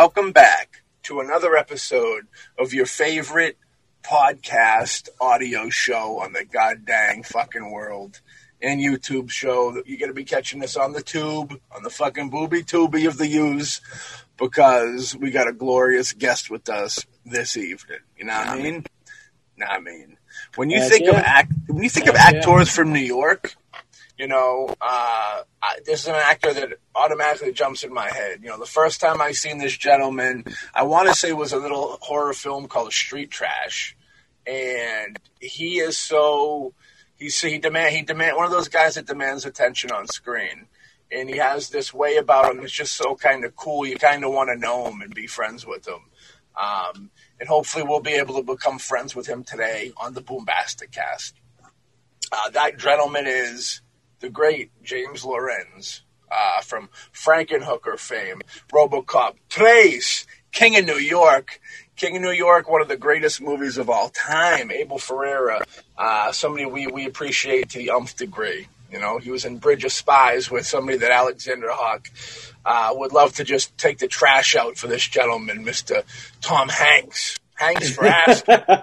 welcome back to another episode of your favorite podcast audio show on the goddamn fucking world and YouTube show. You're going to be catching this on the tube, on the fucking booby tubey of the use, because we got a glorious guest with us this evening. You know what I mean? Know what I mean? When you think of act, when you think of actors from New York, you know, uh, I, this is an actor that automatically jumps in my head. You know, the first time I seen this gentleman, I want to say was a little horror film called Street Trash, and he is so he's he demand he demand one of those guys that demands attention on screen, and he has this way about him that's just so kind of cool. You kind of want to know him and be friends with him. Um, and hopefully we'll be able to become friends with him today on the Boombastic Cast. Uh, that gentleman is the great James Lorinz uh, from Frankenhooker fame, RoboCop, Trace, King of New York, King of New York, one of the greatest movies of all time. Abel Ferrara, uh, somebody we, we appreciate to the umph degree. You know, he was in Bridge of Spies with somebody that Alexander Hawk uh, would love to just take the trash out for this gentleman, Mr. Tom Hanks. Hanks for asking.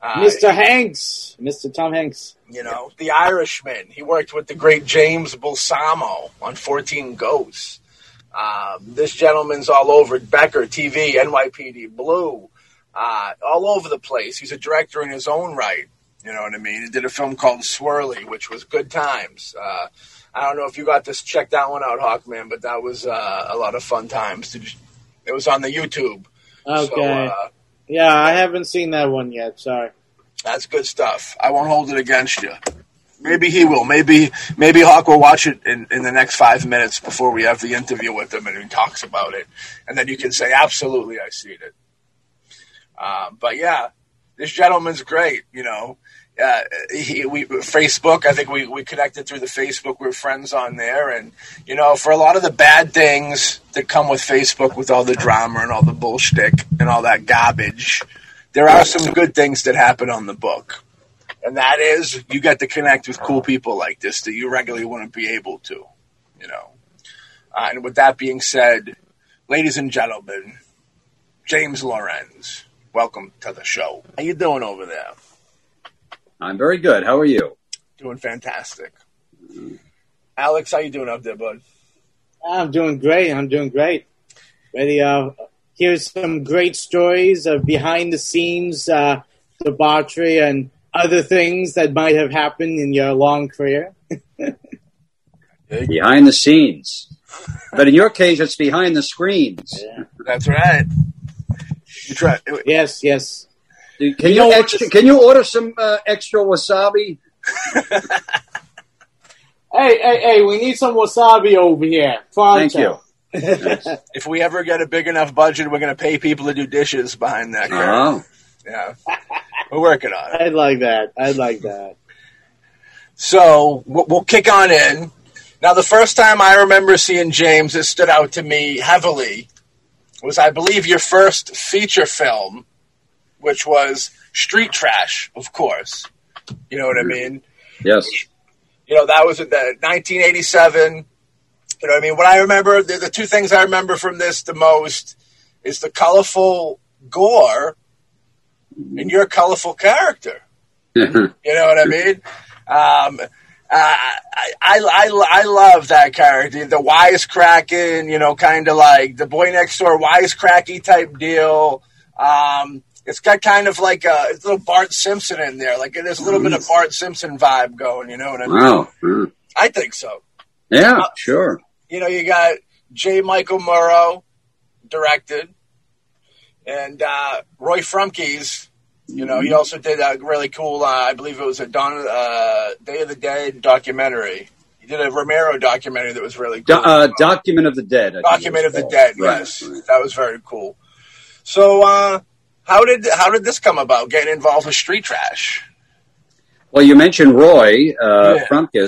Uh, Mr. Hanks, Mr. Tom Hanks. you know, The Irishman. He worked with the great James Balsamo on 14 Ghosts. Um, this gentleman's all over Becker TV, NYPD Blue, uh, all over the place. He's a director in his own right. You know what I mean? He did a film called Swirly, which was good times. Uh, I don't know if you got this. check that one out, Hawkman, but that was uh, a lot of fun times. It was on the YouTube. Okay. So, uh, yeah, I haven't seen that one yet. Sorry. That's good stuff. I won't hold it against you. Maybe he will. Maybe maybe Hawk will watch it in, in the next five minutes before we have the interview with him and he talks about it, and then you can say absolutely I seen it. Uh, but yeah, this gentleman's great. You know, uh, he, we Facebook. I think we we connected through the Facebook. We're friends on there, and you know, for a lot of the bad things that come with Facebook, with all the drama and all the bullshit and all that garbage, there are some good things that happen on the book. And that is you get to connect with cool people like this that you regularly wouldn't be able to, you know. Uh, and with that being said, ladies and gentlemen, James Lorinz, welcome to the show. How you doing over there? I'm very good. How are you? Doing fantastic. Alex, how you doing up there, bud? I'm doing great. I'm doing great. Ready? Uh, here's some great stories of behind the scenes uh, debauchery and other things that might have happened in your long career. Behind the scenes. But in your case, it's behind the screens. That's right. You try. Yes, yes. Do- Can You you, know extra, this- can you order some uh, extra wasabi? Hey, hey, hey! We need some wasabi over here. Pronto. Thank you. If we ever get a big enough budget, we're going to pay people to do dishes behind that. curtain. Oh, Yeah, we're working on it. I'd like that. I'd like that. So we'll we'll kick on in. Now, the first time I remember seeing James it stood out to me heavily was, I believe, your first feature film, which was Street Trash, of course. You know what I mean? yes. You know, that was in the 1987. You know what I mean? What I remember, the, the two things I remember from this the most is the colorful gore and your colorful character. You know what I mean? Um, uh, I, I, I, I love that character. The wisecracking, you know, kind of like the boy next door wisecracky type deal. Um, it's got kind of like a, a little Bart Simpson in there. Like there's a little bit of Bart Simpson vibe going. You know what I mean? Wow. Mm. I think so. Yeah, sure. You know, you got J. Michael Muro directed, and uh, Roy Frumkes. You know, he also did a really cool. Uh, I believe it was a Dawn, uh, Day of the Dead documentary. He did a Romero documentary that was really Do- cool. uh, Document of the Dead. I Document of the Dead. Yes, right. that was very cool. So, uh, how did how did this come about? Getting involved with street trash? Well, you mentioned Roy uh, Yeah.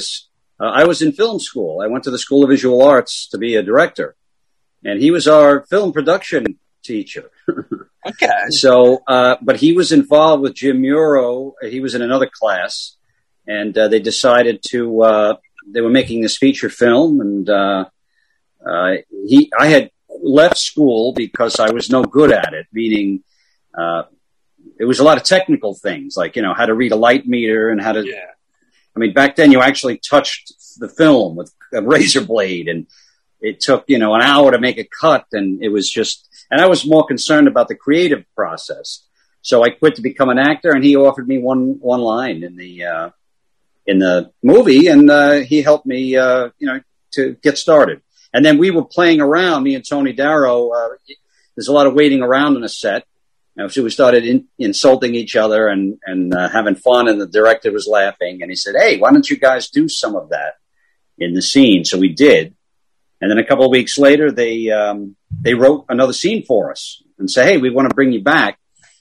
Uh, I was in film school. I went to the School of Visual Arts to be a director, and he was our film production teacher. Okay. So, uh, but he was involved with Jim Muro. He was in another class, and uh, they decided to. Uh, they were making this feature film, and uh, uh, he. I had left school because I was no good at it, meaning uh, it was a lot of technical things, like you know how to read a light meter and how to. Yeah. I mean, back then you actually touched the film with a razor blade, and it took you know an hour to make a cut, and it was just. And I was more concerned about the creative process, so I quit to become an actor, and he offered me one one line in the uh, in the movie, and uh, he helped me, uh, you know, to get started. And then we were playing around, me and Tony Darrow. Uh, there's a lot of waiting around on a set. So we started in, insulting each other and, and uh, having fun, and the director was laughing. And he said, Hey, why don't you guys do some of that in the scene? So we did. And then a couple of weeks later, they, um, they wrote another scene for us and say, Hey, we want to bring you back.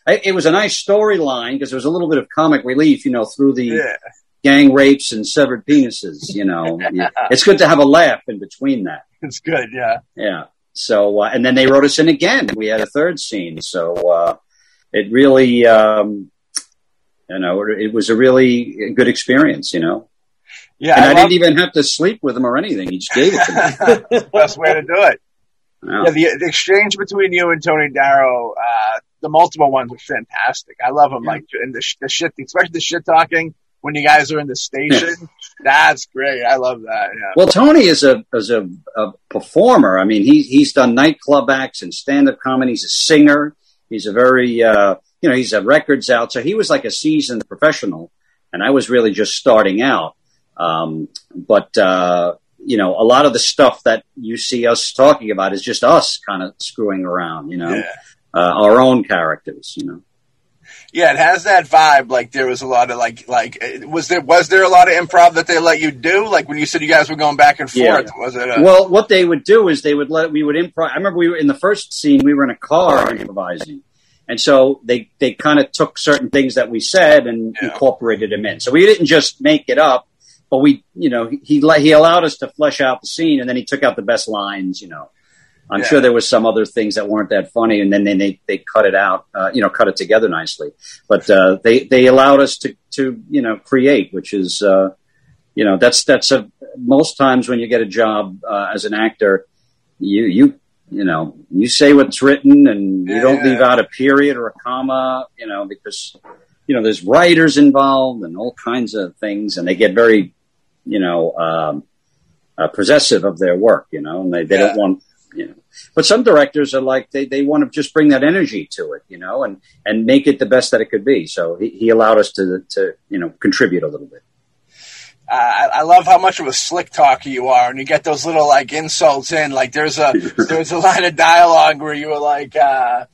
I, it was a nice storyline because there was a little bit of comic relief, you know, through the Yeah. gang rapes and severed penises. You know, it's good to have a laugh in between that. It's good. Yeah. Yeah. So, uh, and then they wrote us in again. We had a third scene. So, uh, it really, um, you know, it was a really good experience, you know. Yeah. And I, I didn't even have to sleep with him or anything. He just gave it to me. best way to do it. Wow. Yeah, the, the exchange between you and Tony Darrow, uh, the multiple ones are fantastic. I love them. Yeah. Like, and the, the shit, especially the shit talking when you guys are in the station. That's great. I love that. Yeah. Well, Tony is a is a, a performer. I mean, he's he's done nightclub acts and stand up comedy. He's a singer. He's a very uh, you know he's had records out. So he was like a seasoned professional, and I was really just starting out. Um, but uh, you know, a lot of the stuff that you see us talking about is just us kind of screwing around. You know, Yeah. uh, our own characters. You know. Yeah, it has that vibe. Like there was a lot of like like was there was there a lot of improv that they let you do? Like when you said you guys were going back and Yeah. forth, was it? A, Well, what they would do is they would let we would improv. I remember we were in the first scene. We were in a car improvising, and so they they kind of took certain things that we said and Yeah. incorporated them in. So we didn't just make it up, but we you know he he he allowed us to flesh out the scene, and then he took out the best lines. You know, I'm Yeah. sure there was some other things that weren't that funny, and then they they, they cut it out. Uh, you know, cut it together nicely. But uh, they they allowed us to to you know create, which is. Uh, you know that's that's a most times when you get a job uh, as an actor you you you know you say what's written and you Yeah, don't leave out a period or a comma you know because you know there's writers involved and all kinds of things and they get very you know um, uh, possessive of their work you know and they, they Yeah. don't want but some directors are like they, they want to just bring that energy to it you know and and make it the best that it could be so he, he allowed us to to you know contribute a little bit uh, I I love how much of a slick talker you are, and you get those little like insults in. Like there's a there's a line of dialogue where you were like. uh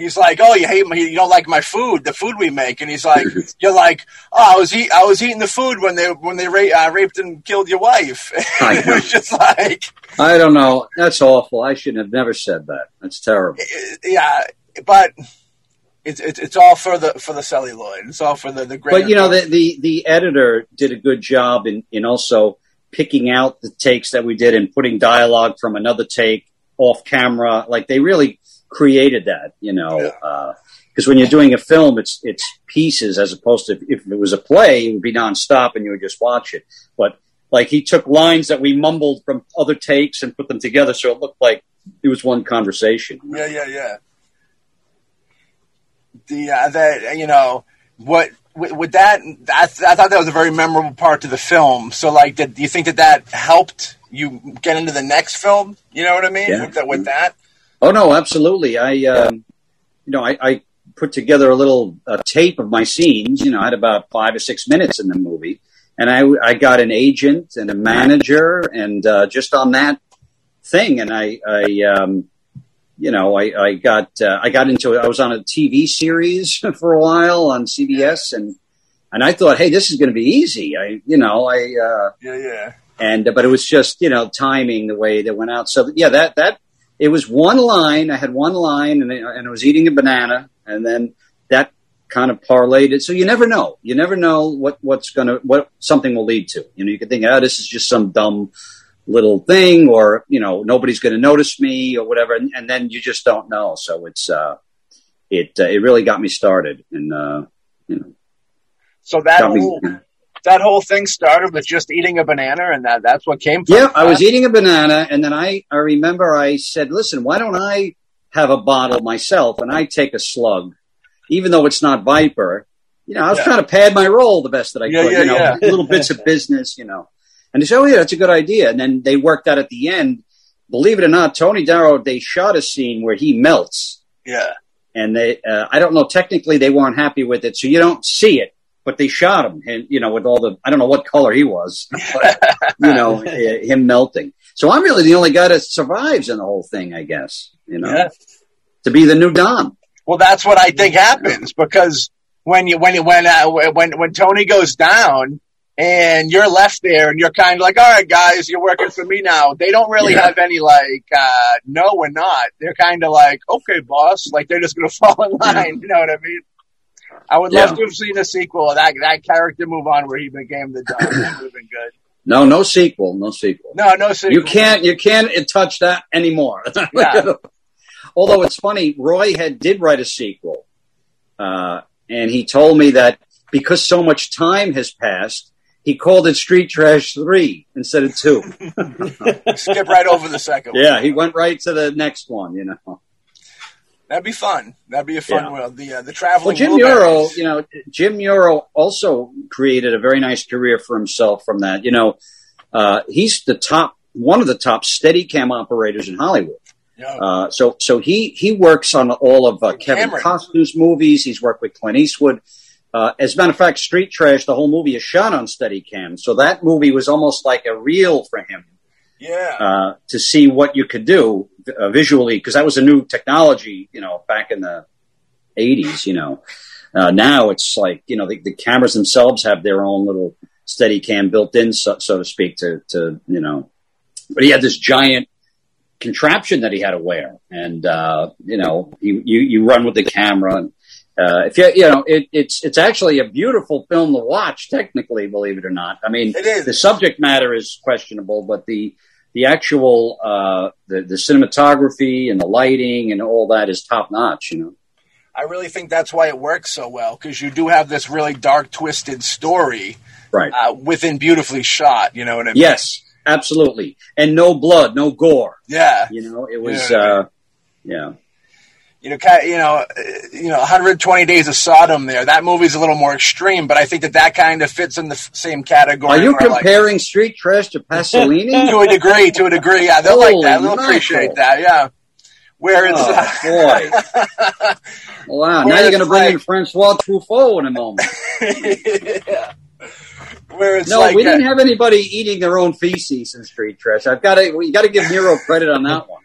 He's like, oh, you hate my, you don't like my food, the food we make, and he's like, you're like, oh, I was eat, I was eating the food when they when they ra- uh, raped and killed your wife. I it was just like, I don't know. That's awful. I shouldn't have never said that. That's terrible. yeah, but it's it's it's all for the for the celluloid. It's all for the the great. But you know, the, the the editor did a good job in in also picking out the takes that we did and putting dialogue from another take off camera. Like they really created that. You know, Yeah. because when you're doing a film, it's it's pieces as opposed to if it was a play, it would be nonstop and you would just watch it. But like he took lines that we mumbled from other takes and put them together, so it looked like it was one conversation. Yeah, yeah, yeah. The uh, that you know what with, with that that's, I thought that was a very memorable part to the film. So like, did do you think that that helped you get into the next film? You know what I mean? Yeah. With, that, with that, Oh no, absolutely. I, um, you know, I, I put together a little uh, tape of my scenes. You know, I had about five or six minutes in the movie, and I, I got an agent and a manager, and uh, just on that thing, and I, I, um, you know, I, I got, uh, I got into. I was on a TV series for a while on CBS, and and I thought, hey, this is going to be easy. I, you know, I. Uh, yeah, yeah, and but it was just you know timing the way that went out. So yeah, that that it was one line. I had one line, and I, and I was eating a banana, and then that kind of parlayed it. So you never know. You never know what what's gonna what something will lead to. You know, you could think, oh, this is just some dumb little thing, or you know, nobody's going to notice me, or whatever, and, and then you just don't know. So it's uh, it uh, it really got me started, and uh, you know, So that me. that whole thing started with just eating a banana, and that that's what came from. Yeah, I was eating a banana, and then I I remember I said, "Listen, why don't I have a bottle myself and I take a slug, even though it's not Viper." You know, I was Yeah. trying to pad my role the best that I Yeah, could. yeah, you know, little bits of business. You know, and they said, "Oh yeah, that's a good idea." And then they worked out at the end. Believe it or not, Tony Darrow they shot a scene where he melts Yeah, and they uh, I don't know technically they weren't happy with it, so you don't see it, but they shot him, and you know with all the I don't know what color he was, but, you know uh, him melting. So I'm really the only guy that survives in the whole thing, I guess. You know, Yeah. to be the new Don. Well, that's what I think happens because when you when you when uh, when when Tony goes down and you're left there and you're kind of like, all right, guys, you're working for me now. They don't really Yeah. have any like, uh, no, we're not. They're kind of like, okay, boss, like they're just gonna fall in line. You know what I mean? I would love to have seen a sequel of that that character move on where he became the. That would have been good. No, no sequel, no sequel. No, no sequel. You can't you can't touch that anymore. Yeah. Although it's funny, Roy had did write a sequel, uh, and he told me that because so much time has passed, he called it Street Trash Three instead of two. skip right over the second one. yeah, he went right to the next one. You know, That'd be fun. That'd be a fun Yeah. world. The uh, the well, traveling. Jim blueberries. Euro, you know, Jim Muro also created a very nice career for himself from that. You know, uh, he's the top one of the top Steadicam operators in Hollywood. Yeah. Uh, so so he he works on all of uh, Kevin Cameron. Costner's movies. He's worked with Clint Eastwood. Uh, as a matter of fact, Street Trash, the whole movie is shot on Steadicam. So that movie was almost like a reel for him yeah. uh, to see what you could do uh, visually, because that was a new technology, you know, back in the 80s, you know. Uh, now it's like, you know, the, the cameras themselves have their own little Steadicam built in, so, so to speak, to, to, you know. But he had this giant contraption that he had to wear. And, uh, you know, you, you, you run with the camera and, uh, if you, you know, it, it's, it's actually a beautiful film to watch, technically, believe it or not. I mean, the subject matter is questionable, but the, the actual, uh, the, the cinematography and the lighting and all that is top notch, you know? I really think that's why it works so well because you do have this really dark, twisted story Right. uh, within beautifully shot. You know what I mean? Yes, absolutely. And no blood, no gore. Yeah. You know, it was, Yeah. uh, yeah. You know, ki- you know, uh, you know, 120 Days of Sodom. There, that movie's a little more extreme, but I think that that kind of fits in the f- same category. Are you where, like, comparing Street Trash to Pasolini? to a degree, to a degree, yeah, they'll like that. They'll appreciate that. Yeah. Where it's Oh, boy. Wow. Now you're going to bring in Francois Truffaut in a moment. yeah. Where it's No, like we uh, didn't have anybody eating their own feces in Street Trash. I've got to, you got to give Nero credit on that one.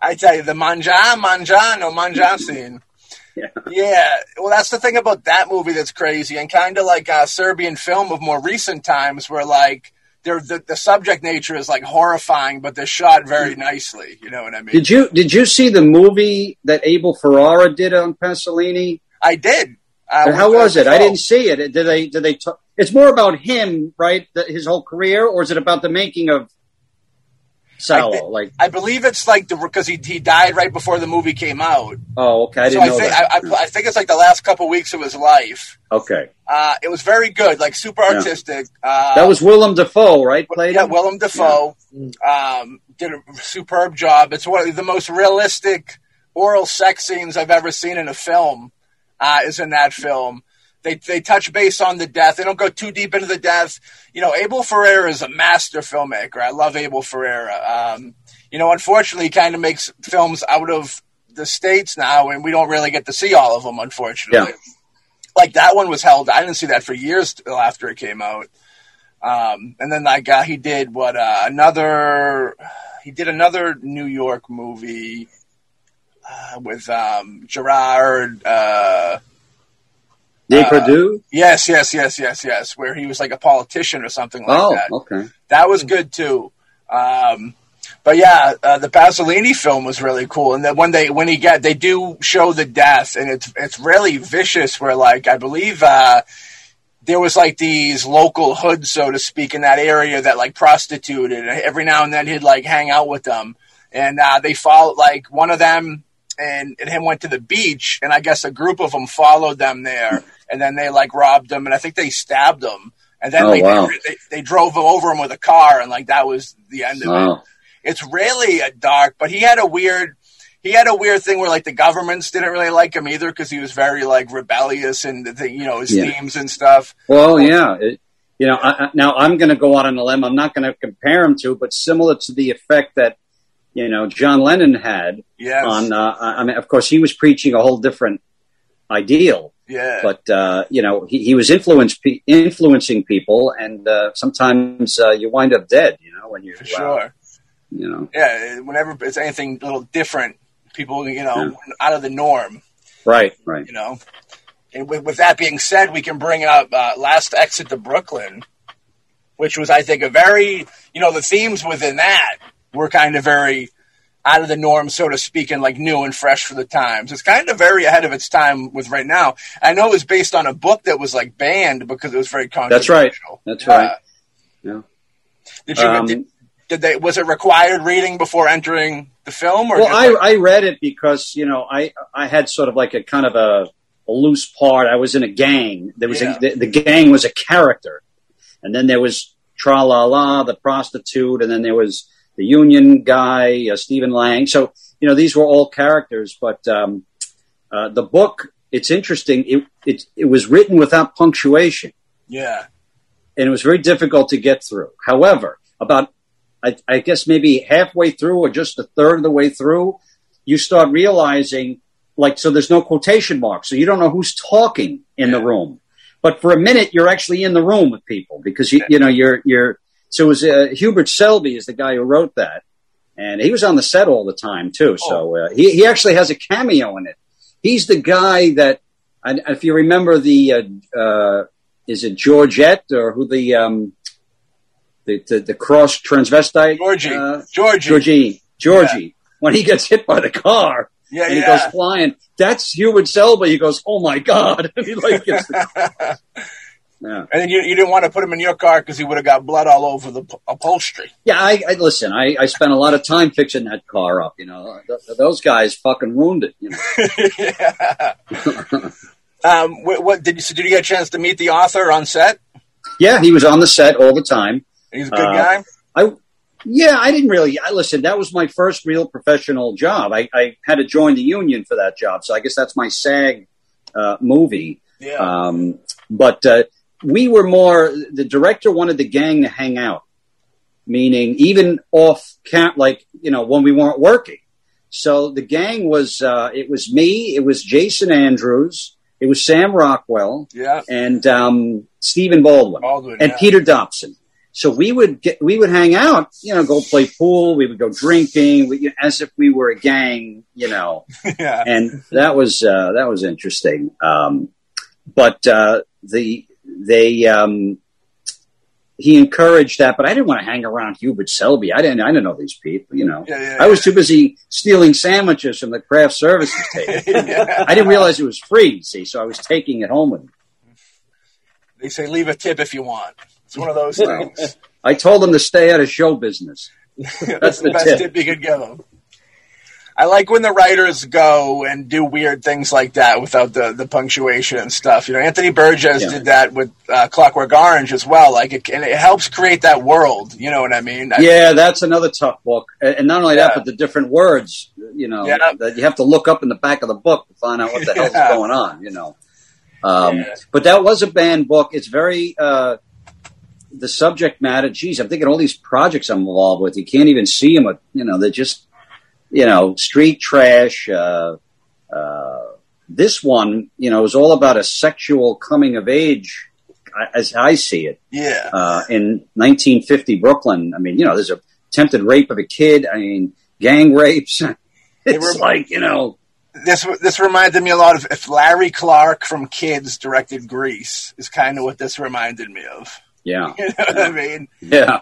I tell you, the manja, manja, no manja scene. Yeah. Yeah. Well, that's the thing about that movie that's crazy, and kind of like a Serbian film of more recent times, where like they're, the the subject nature is like horrifying, but they're shot very mm-hmm. nicely. You know what I mean? Did you did you see the movie that Abel Ferrara did on Pasolini? I did. And how was it? I didn't see it. Did they? Did they? T- it's more about him, right? The, his whole career, or is it about the making of Salo? I thi- like, I believe it's like the because he he died right before the movie came out. oh, okay, I so didn't I know think that. I, I, I think it's like the last couple weeks of his life. okay, Uh, it was very good, like super Yeah. artistic. Uh, that was Willem Dafoe, right? Played yeah, him? Willem Dafoe um, did a superb job. It's one of the most realistic oral sex scenes I've ever seen in a film. Uh, is in that film. They they touch base on the death. They don't go too deep into the death. You know, Abel Ferrara is a master filmmaker. I love Abel Ferrara. Um, you know, unfortunately, he kind of makes films out of the states now, and we don't really get to see all of them. Unfortunately, like that one was held. I didn't see that for years till after it came out. Um, and then like uh, he did what uh, another he did another New York movie uh, with um, Gerard. Uh, Des uh, Perdue? yes, yes, yes, yes, yes, where he was like a politician or something like Oh, that. okay. That was good too. Um, but yeah, uh, the Pasolini film was really cool, and then when they when he get they do show the death, and it's it's really vicious. Where like I believe uh, there was like these local hoods, so to speak, in that area that like prostituted, and every now and then he'd like hang out with them, and uh, they followed like one of them and, and him went to the beach, and I guess a group of them followed them there, and then they like robbed him, and I think they stabbed him, and then Oh, like, wow. they, they, they drove over him with a car, and like that was the end of it. Oh, It's really a dark, but he had a weird. He had a weird thing where like the governments didn't really like him either because he was very like rebellious and the you know his Yeah. themes and stuff. well, yeah. It, you know, I, I- now I'm going to go out on a limb. I'm not going to compare him to, but similar to the effect that you know John Lennon had Yes. on. Uh, I mean, of course, he was preaching a whole different ideal, yeah. but uh, you know, he, he was influence, pe- influencing people, and uh, sometimes uh, you wind up dead. You know, when you for uh, sure. you know, Yeah. Whenever it's anything a little different, people you know Yeah. out of the norm. right, right. You know. And with, with that being said, we can bring up uh, Last Exit to Brooklyn, which was, I think, a very, you know, the themes within that were kind of very out of the norm, so to speak, and like new and fresh for the times. It's kind of very ahead of its time with right now. I know it was based on a book that was like banned because it was very controversial. That's right. That's Yeah. right. Yeah. Did you? Um, did, did they? Was it required reading before entering the film? Or Well, I, like- I read it because you know I I had sort of like a kind of a, a loose part. I was in a gang. There was Yeah. a, the, the gang was a character, and then there was Tra La La, the prostitute, and then there was the union guy, uh, Stephen Lang. So you know these were all characters, but um, uh, the book it's interesting. It, it it was written without punctuation yeah, and it was very difficult to get through. However, about I, I guess maybe halfway through or just a third of the way through, you start realizing like so there's no quotation marks, so you don't know who's talking in the room. But for a minute, you're actually in the room with people because you you know you're you're. So it was uh, Hubert Selby is the guy who wrote that, and he was on the set all the time too. So uh, he he actually has a cameo in it. He's the guy that, and if you remember the, uh, uh, is it Georgette or who the um, the, the the cross transvestite Georgie, uh, Georgie, Georgie Georgie when he gets hit by the car yeah, and he yeah. goes flying. That's Hubert Selby. He goes, "Oh my god!" he like gets the, yeah. And then you, you didn't want to put him in your car because he would have got blood all over the upholstery. Yeah, I, I listen. I, I spent a lot of time fixing that car up. You know, Th- those guys fucking it. You know, yeah. um, what, what did you? So did you get a chance to meet the author on set? yeah, he was on the set all the time. He's a good Uh, guy. I yeah, I didn't really. I listen. That was my first real professional job. I, I had to join the union for that job, so I guess that's my SAG uh, movie. Yeah, Um, but uh, we were more. The director wanted the gang to hang out, meaning even off camp, like you know when we weren't working. So the gang was. Uh, it was me. It was Jason Andrews. It was Sam Rockwell yeah. and um, Stephen Baldwin Baldwin and yeah. Peter Dobson. So we would get, we would hang out, you know, go play pool. We would go drinking, we, as if we were a gang, you know. yeah. And that was uh, that was interesting. Um, but uh, the they um, he encouraged that, but I didn't want to hang around Hubert Selby. I didn't I didn't know these people, you know. Yeah, yeah, I was too busy stealing sandwiches from the craft services table. yeah. I didn't realize it was free. See, so I was taking it home with me. They say leave a tip if you want. It's one of those things. I told them to stay out of show business. That's the the best tip. tip you could give them. I like when the writers go and do weird things like that without the, the punctuation and stuff. You know, Anthony Burgess Yeah. did that with uh, Clockwork Orange as well. Like, it, and it helps create that world. You know what I mean? I- Yeah, that's another tough book, and not only that, Yeah. but the different words. You know, Yeah. that you have to look up in the back of the book to find out what the hell's Yeah. going on. You know, um, but that was a banned book. It's very uh, the subject matter. Geez, I'm thinking all these projects I'm involved with. You can't even see them. You know, they're just you know street trash. Uh, uh, this one, you know, is all about a sexual coming of age, as I see it Yeah. uh, in 1950 Brooklyn. I mean, you know, there's a attempted rape of a kid. I mean, gang rapes. It's were- like you know, This this reminded me a lot of if Larry Clark from Kids directed Grease is kind of what this reminded me of. yeah, You know what I mean? yeah.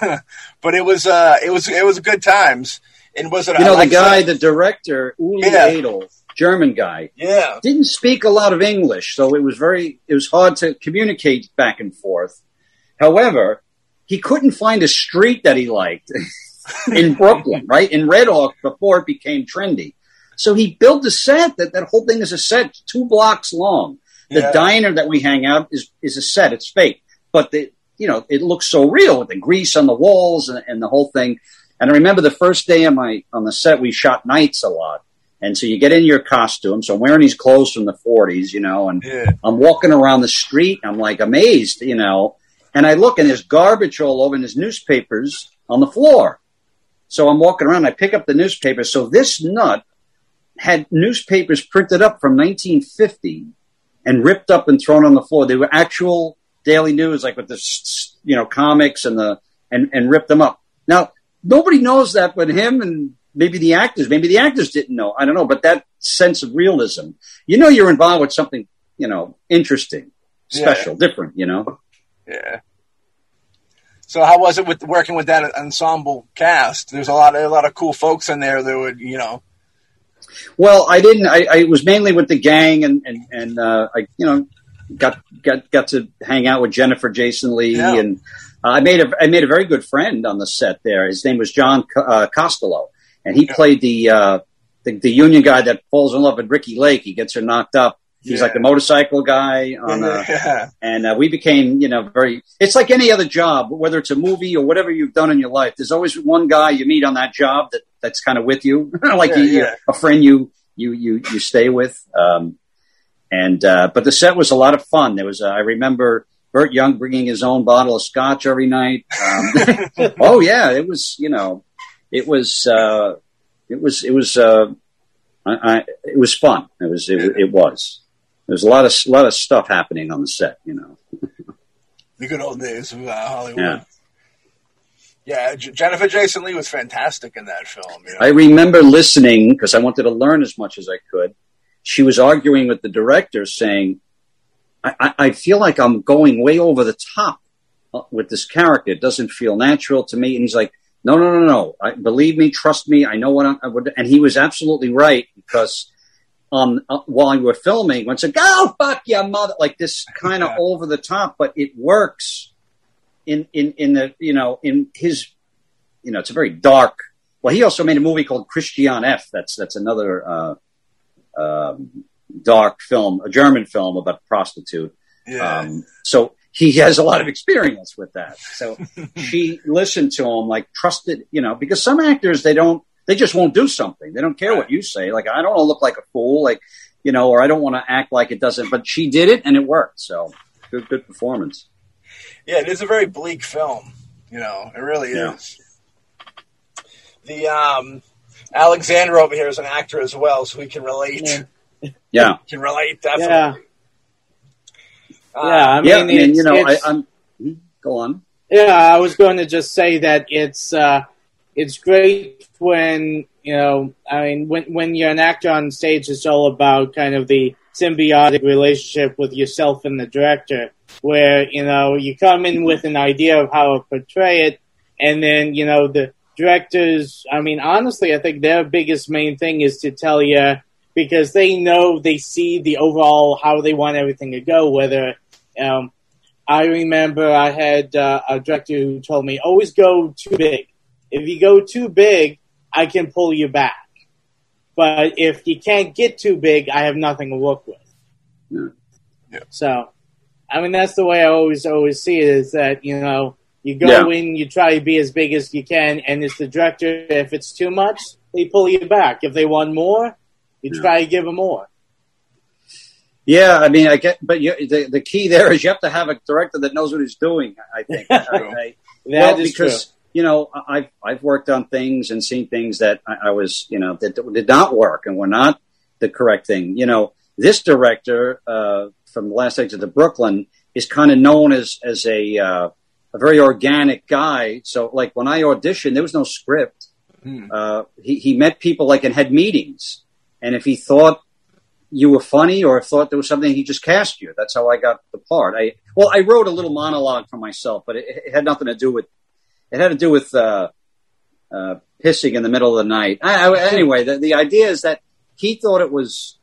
But it was uh it was it was good times. And was it You know, the guy, the director, Uli Yeah. Edel, German guy, yeah didn't speak a lot of English, so it was very, it was hard to communicate back and forth. However, he couldn't find a street that he liked in Brooklyn, right? In Red Hook before it became trendy. So he built a set that that whole thing is a set two blocks long. The Yeah. diner that we hang out is is a set. It's fake. but the you know it looks so real with the grease on the walls and, and the whole thing. And I remember the first day on my on the set, we shot nights a lot. And so you get in your costume. So I'm wearing these clothes from the 40s, you know, and Yeah. I'm walking around the street. I'm like amazed, you know, and I look and there's garbage all over and there's newspapers on the floor. So I'm walking around. I pick up the newspaper. So this nut had newspapers printed up from 1950 and ripped up and thrown on the floor. They were actual daily news, like with the you know comics and the and and ripped them up. Now nobody knows that but him and maybe the actors. Maybe the actors didn't know. I don't know. But that sense of realism, you know, you're involved with something you know interesting, Yeah. special, different. You know. Yeah. So how was it with working with that ensemble cast? There's a lot of a lot of cool folks in there that would you know. Well, I didn't. I, I was mainly with the gang, and and and uh, I, you know, got got got to hang out with Jennifer Jason Lee, Yeah. and I made a I made a very good friend on the set there. His name was John uh, Costelloe, and he played the, uh, the the union guy that falls in love with Ricki Lake. He gets her knocked up. He's Yeah. like the motorcycle guy on uh, yeah. and uh, we became you know very it's like any other job whether it's a movie or whatever you've done in your life there's always one guy you meet on that job that that's kind of with you like Yeah, you, a friend you you you you stay with um and uh but the set was a lot of fun there was uh, i remember burt young bringing his own bottle of scotch every night um, oh yeah it was you know it was uh it was it was uh I, I, it was fun it was it, it was there's a lot of a lot of stuff happening on the set you know The good old days of uh, Hollywood. Yeah. Yeah, J- Jennifer Jason Lee was fantastic in that film. You know? I remember listening because I wanted to learn as much as I could. She was arguing with the director, saying, I, I, feel like I'm going way over the top uh, with this character. It doesn't feel natural to me. And he's like, no, no, no, no. I, believe me, trust me. I know what I'm, I would. And he was absolutely right because um, uh, while we were filming, when said, go fuck your mother, like this kind of Yeah. over the top, but it works in, in, in the, you know, in his, you know, it's a very dark, well, he also made a movie called Christiane F. That's, that's another, uh, um, dark film, a German film about a prostitute. yeah. Um, so he has a lot of experience with that. So she listened to him, like trusted, you know, because some actors, they don't, they just won't do something. They don't care what you say. Like, I don't want to look like a fool, like, you know, or I don't want to act like it doesn't, but she did it and it worked. So good, good performance. Yeah, it is a very bleak film. You know, it really Yeah. is. The um, Alexander over here is an actor as well, so we can relate. Yeah. Yeah. Can relate definitely. Yeah. Uh, yeah, I mean, yeah. I mean, you know, I, I'm, Mhm. go on. Yeah, I was going to just say that it's uh, it's great when you know. I mean, when when you're an actor on stage, it's all about kind of the symbiotic relationship with yourself and the director, where you know you come in with an idea of how to portray it, and then you know the directors. I mean, honestly, I think their biggest main thing is to tell you because they know they see the overall how they want everything to go, whether. Um, I remember I had uh, a director who told me, always go too big. If you go too big, I can pull you back. But if you can't get too big, I have nothing to work with. Yeah. Yeah. So, I mean, that's the way I always, always see it is that, you know, you go Yeah. in, you try to be as big as you can, and it's the director, if it's too much, they pull you back. If they want more, you Yeah. try to give them more. Yeah, I mean, I get, but you, the the key there is you have to have a director that knows what he's doing. I think. I, I, That is well, because you know I- I've I've worked on things and seen things that I, I was you know that did not work and were not the correct thing. You know, this director uh, from the last exit to Brooklyn is kind of known as as a uh, a very organic guy. So like when I auditioned, there was no script. Hmm. Uh, he he met people like and had meetings, and if he thought you were funny or thought there was something, he just cast you. That's how I got the part. I well, I wrote a little monologue for myself, but it, it had nothing to do with. It had to do with uh, uh, pissing in the middle of the night. I, I, anyway, the, the idea is that he thought it was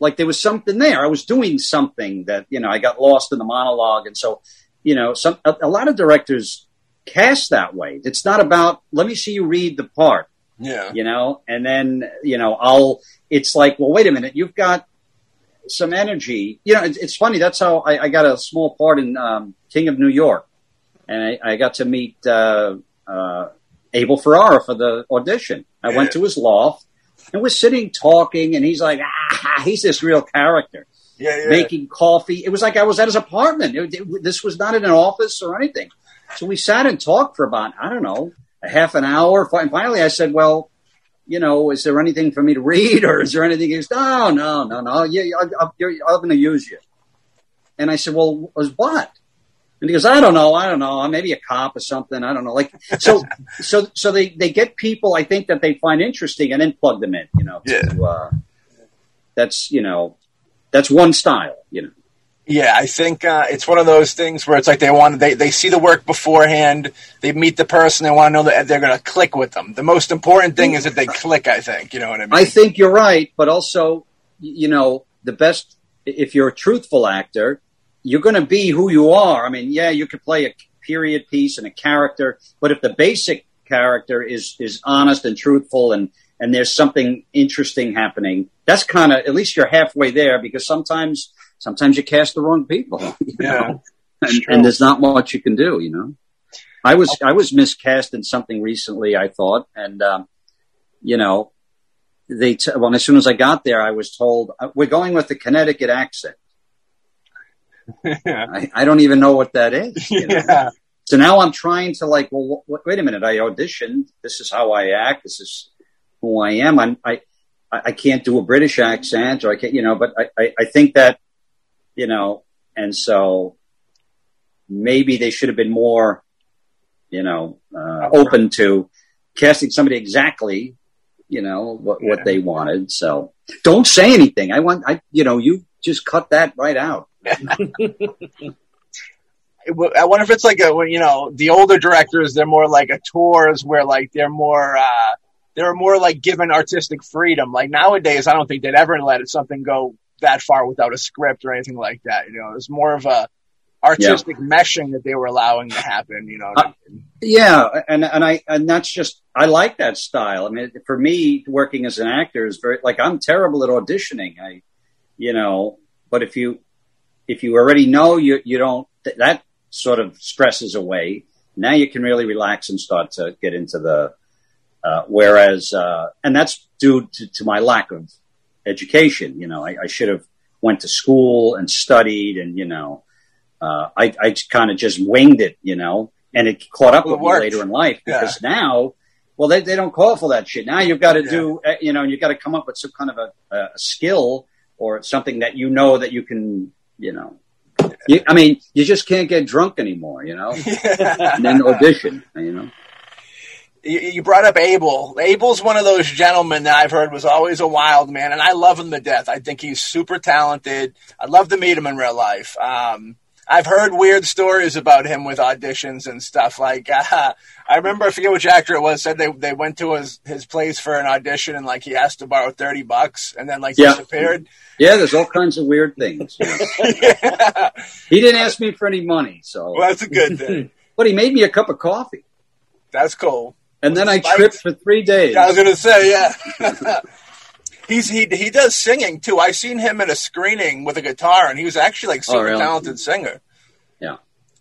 like there was something there. I was doing something that you know I got lost in the monologue, and so you know, some a, a lot of directors cast that way. It's not about let me see you read the part Yeah. you know, and then, you know, I'll, it's like, well, wait a minute, you've got, some energy. You know, it's, it's funny. That's how I, I, got a small part in um, King of New York, and I, I got to meet uh, uh, Abel Ferrara for the audition. I yeah. went to his loft, and we're sitting talking, and he's like, ah, he's this real character. Yeah, yeah. Making coffee. It was like I was at his apartment. It, it, this was not in an office or anything. So we sat and talked for about, I don't know, a half an hour. And finally I said, well, you know, is there anything for me to read or is there anything? He goes, no, no, no, no. Yeah, I'm, going to use you. And I said, well, was what? And he goes, I don't know, I don't know, maybe a cop or something, I don't know. Like so, so, so they they get people I think that they find interesting and then plug them in. You know, yeah. To, uh, that's you know, that's one style. You know. Yeah, I think uh, it's one of those things where it's like they want they they see the work beforehand, they meet the person, they want to know that they're going to click with them. The most important thing is that they click. I think you know what I mean. I think you're right, but also, you know, the best if you're a truthful actor, you're going to be who you are. I mean, yeah, you could play a period piece and a character, but if the basic character is is honest and truthful and and there's something interesting happening, that's kind of at least you're halfway there because sometimes sometimes you cast the wrong people. yeah. And, and, there's not much you can do, you know. I was I was miscast in something recently, I thought, and um, you know, they t- well as soon as I got there, I was told uh, we're going with the Connecticut accent. I, I, don't even know what that is. You know? Yeah. So now I'm trying to like, well, wait a minute. I auditioned. This is how I act. This is who I am. I'm, I, I can't do a British accent or I can't, you know, but I, I, I think that you know, and so maybe they should have been more, you know, uh, open to casting somebody exactly, you know, what, yeah. what they wanted. So don't say anything. I want, I, you know, you just cut that right out. I wonder if it's like a, you know, the older directors, they're more like auteurs where like they're more, uh, they're more like given artistic freedom. Like nowadays, I don't think they'd ever let something go that far without a script or anything like that. You know, it was more of a artistic yeah. meshing that they were allowing to happen. You know. Uh, yeah, and and I and that's just I like that style. I mean, for me, working as an actor is very like I'm terrible at auditioning. I, you know, but if you if you already know you you don't that sort of stresses away. Now you can really relax and start to get into the. Uh, whereas, uh, and that's due to, to my lack of education. You know, I, I should have went to school and studied, and you know, uh, I, I kind of just winged it. You know, and it caught up well, with me later in life because yeah. now, well, they, they don't call for that shit. Now you've got to yeah. do, uh, you know, you've got to come up with some kind of a, a skill or something that you know that you can, you know. You, I mean, you just can't get drunk anymore, you know, yeah. and then audition, you know you brought up Abel. Abel's one of those gentlemen that I've heard was always a wild man, and I love him to death. I think he's super talented. I'd love to meet him in real life. Um, I've heard weird stories about him with auditions and stuff. Like uh, I remember, I forget which actor it was, said they they went to his his place for an audition and like he asked to borrow thirty bucks and then like yeah. disappeared. Yeah, there's all kinds of weird things. yeah. He didn't ask me for any money, so well, that's a good thing. but he made me a cup of coffee. That's cool. And then I tripped for three days. Yeah, I was going to say, yeah. He's he he does singing too. I've seen him in a screening with a guitar, and he was actually like oh, super oh, really? talented singer. Yeah,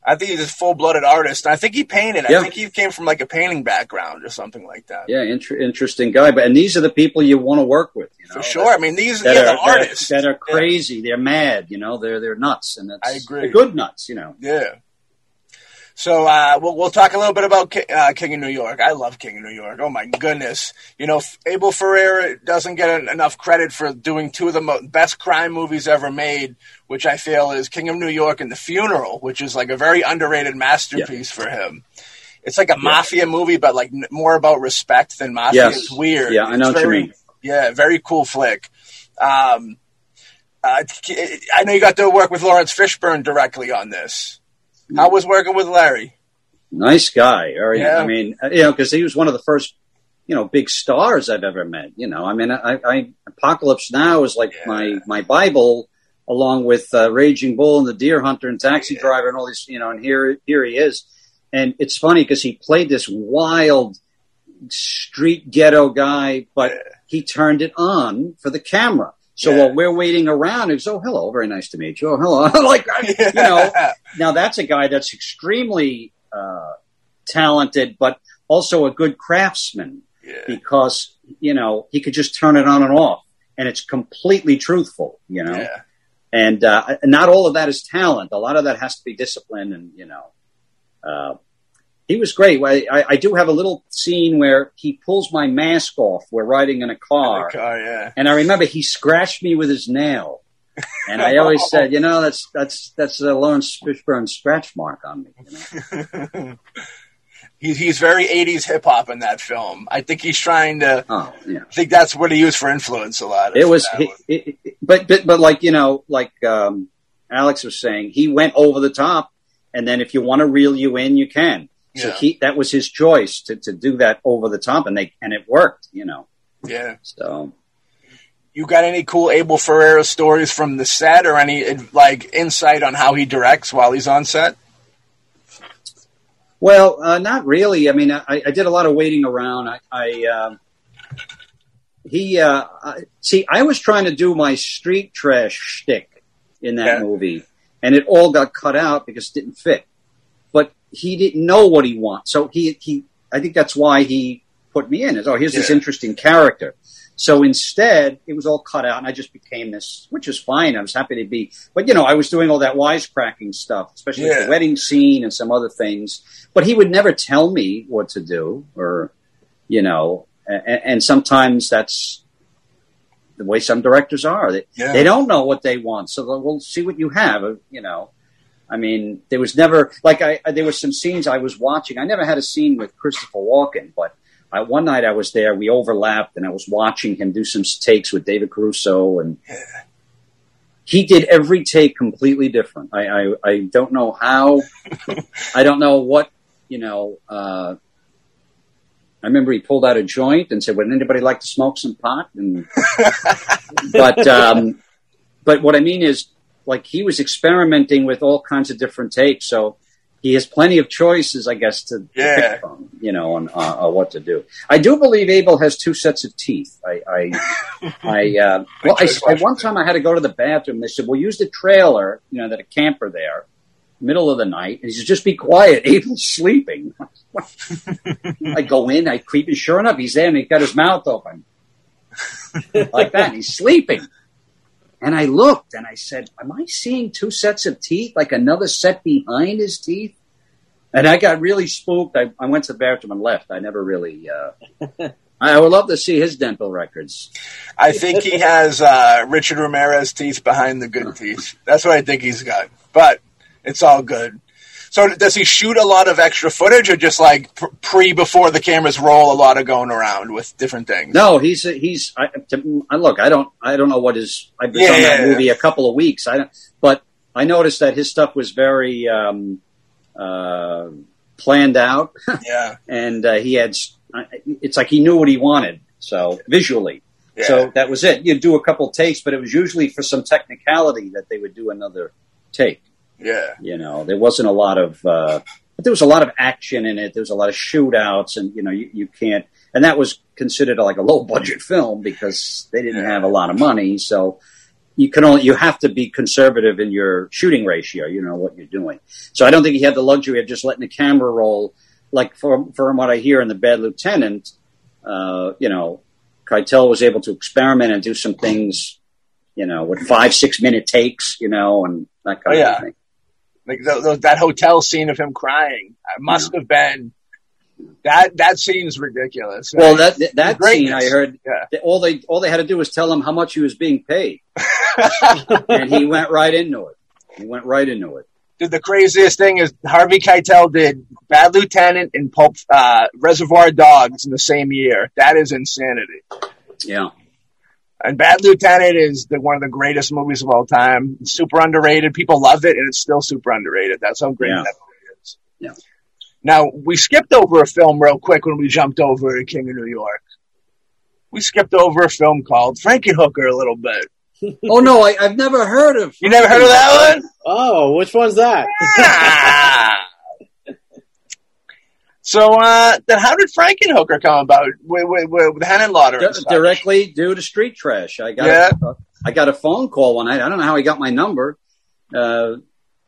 I think he's a full blooded artist. I think he painted. Yeah. I think he came from like a painting background or something like that. Yeah, inter- interesting guy. But and these are the people you want to work with. You know, for sure. That, I mean, these are the artists that are, that are crazy. Yeah. They're mad. You know, they're they're nuts, and I agree. They're good nuts. You know. Yeah. So uh, we'll, we'll talk a little bit about uh, King of New York. I love King of New York. Oh my goodness! You know, Abel Ferrara doesn't get enough credit for doing two of the mo- best crime movies ever made, which I feel is King of New York and The Funeral, which is like a very underrated masterpiece yeah. for him. It's like a yeah. mafia movie, but like more about respect than mafia. Yes. It's weird. Yeah, I know it's what very, you mean. Yeah, very cool flick. Um, uh, I know you got to work with Laurence Fishburne directly on this. How was working with Larry? Nice guy. Or, yeah. I mean, you know, because he was one of the first, you know, big stars I've ever met. You know, I mean, I, I Apocalypse Now is like yeah. my my Bible, along with uh, Raging Bull and The Deer Hunter and Taxi yeah. Driver and all these. You know, and here here he is. And it's funny because he played this wild street ghetto guy, but he turned it on for the camera. So Yeah. while we're waiting around, it's oh hello, very nice to meet you. Oh hello, like you know. Now that's a guy that's extremely uh, talented, but also a good craftsman yeah. because you know he could just turn it on and off, and it's completely truthful. You know, yeah. and uh, not all of that is talent. A lot of that has to be discipline, and you know, uh, he was great. I, I, I do have a little scene where he pulls my mask off. We're riding in a car, The car, yeah. and I remember he scratched me with his nail. And I always said, you know, that's that's that's a Laurence Fishburne scratch mark on me. You know? he's he's very '80s hip hop in that film. I think he's trying to. Oh, yeah. I think that's what he used for influence a lot. It was, he, it, it- but, but but like you know, like um, Alex was saying, he went over the top, and then if you want to reel you in, you can. So Yeah. he that was his choice to, to do that over the top, and they and it worked, you know. yeah. So You got any cool Abel Ferrara stories from the set, or any like insight on how he directs while he's on set? Well, uh, not really. I mean, I, I did a lot of waiting around. I, I um, he uh, I, see. I was trying to do my street trash shtick in that Yeah. movie, and it all got cut out because it didn't fit. He didn't know what he wants, so he he. I think that's why he put me in. Is oh, here's this interesting character. So instead, it was all cut out, and I just became this, which is fine. I was happy to be, but you know, I was doing all that wisecracking stuff, especially Yeah. the wedding scene and some other things. But he would never tell me what to do, or you know, and, and sometimes that's the way some directors are. They, Yeah. they don't know what they want, so they'll, we'll see what you have. uh, You know, I mean, there was never like I there were some scenes I was watching. I never had a scene with Christopher Walken, but I, one night I was there. We overlapped, and I was watching him do some takes with David Caruso, and he did every take completely different. I I, I don't know how. I don't know what you know. Uh, I remember he pulled out a joint and said, "Would anybody like to smoke some pot?" And but um, but what I mean is, like he was experimenting with all kinds of different takes, so he has plenty of choices, I guess, to, to Yeah. pick from, you know, on uh, uh, what to do. I do believe Abel has two sets of teeth. I, I, I uh, well, I, I, one time I had to go to the bathroom. They said, "Well, use the trailer, you know, that a camper there." Middle of the night, and he said, "Just be quiet." Abel's sleeping. I go in, I creep, and sure enough, he's there, and he's got his mouth open like that. He's sleeping. And I looked and I said, Am I seeing two sets of teeth? Like another set behind his teeth? And I got really spooked. I, I went to the bathroom and left. I never really. Uh, I would love to see his dental records. I think he has uh, Richard Ramirez teeth behind the good teeth. That's what I think he's got. But it's all good. So does he shoot a lot of extra footage, or just like pre before the cameras roll, a lot of going around with different things? No, he's he's. I, to, I look. I don't. I don't know what his. I've been Yeah, on that yeah, movie a couple of weeks. I don't. But I noticed that his stuff was very um, uh, planned out. Yeah, and uh, he had it's like he knew what he wanted so visually yeah. so that was it you'd do a couple takes but it was usually for some technicality that they would do another take yeah, you know there wasn't a lot of uh, but there was a lot of action in it. There was a lot of shootouts and you know you, you can't and that was considered like a low budget film because they didn't have a lot of money. So you can only you have to be conservative in your shooting ratio you know what you're doing. So i don't think he had the luxury of just letting the camera roll. Like from from what I hear in the Bad Lieutenant, uh, you know, Keitel was able to experiment and do some things, you know, with five six minute takes, you know, and that kind Oh, yeah. of thing. Like th- th- that hotel scene of him crying uh, must have been that. That scene's ridiculous. Well, that that, that scene. I heard, Yeah. all they all they had to do was tell him how much he was being paid, and he went right into it. He went right into it. Dude, the craziest thing is Harvey Keitel did Bad Lieutenant and Pulp uh, Reservoir Dogs in the same year. That is insanity. Yeah, And Bad Lieutenant is the, one of the greatest movies of all time. It's super underrated. People love it, and it's still super underrated. That's how great Yeah. that movie is. Yeah. Now we skipped over a film real quick when we jumped over to King of New York. We skipped over a film called Frankenhooker a little bit. Oh no, I, I've never heard of. You never heard of that one? Oh, which one's that? Ah. So uh, then, how did Frankenhooker come about with, with, with Henenlotter? Di- directly due to Street Trash. I got Yeah. a, I got a phone call one night. I don't know how he got my number. Uh,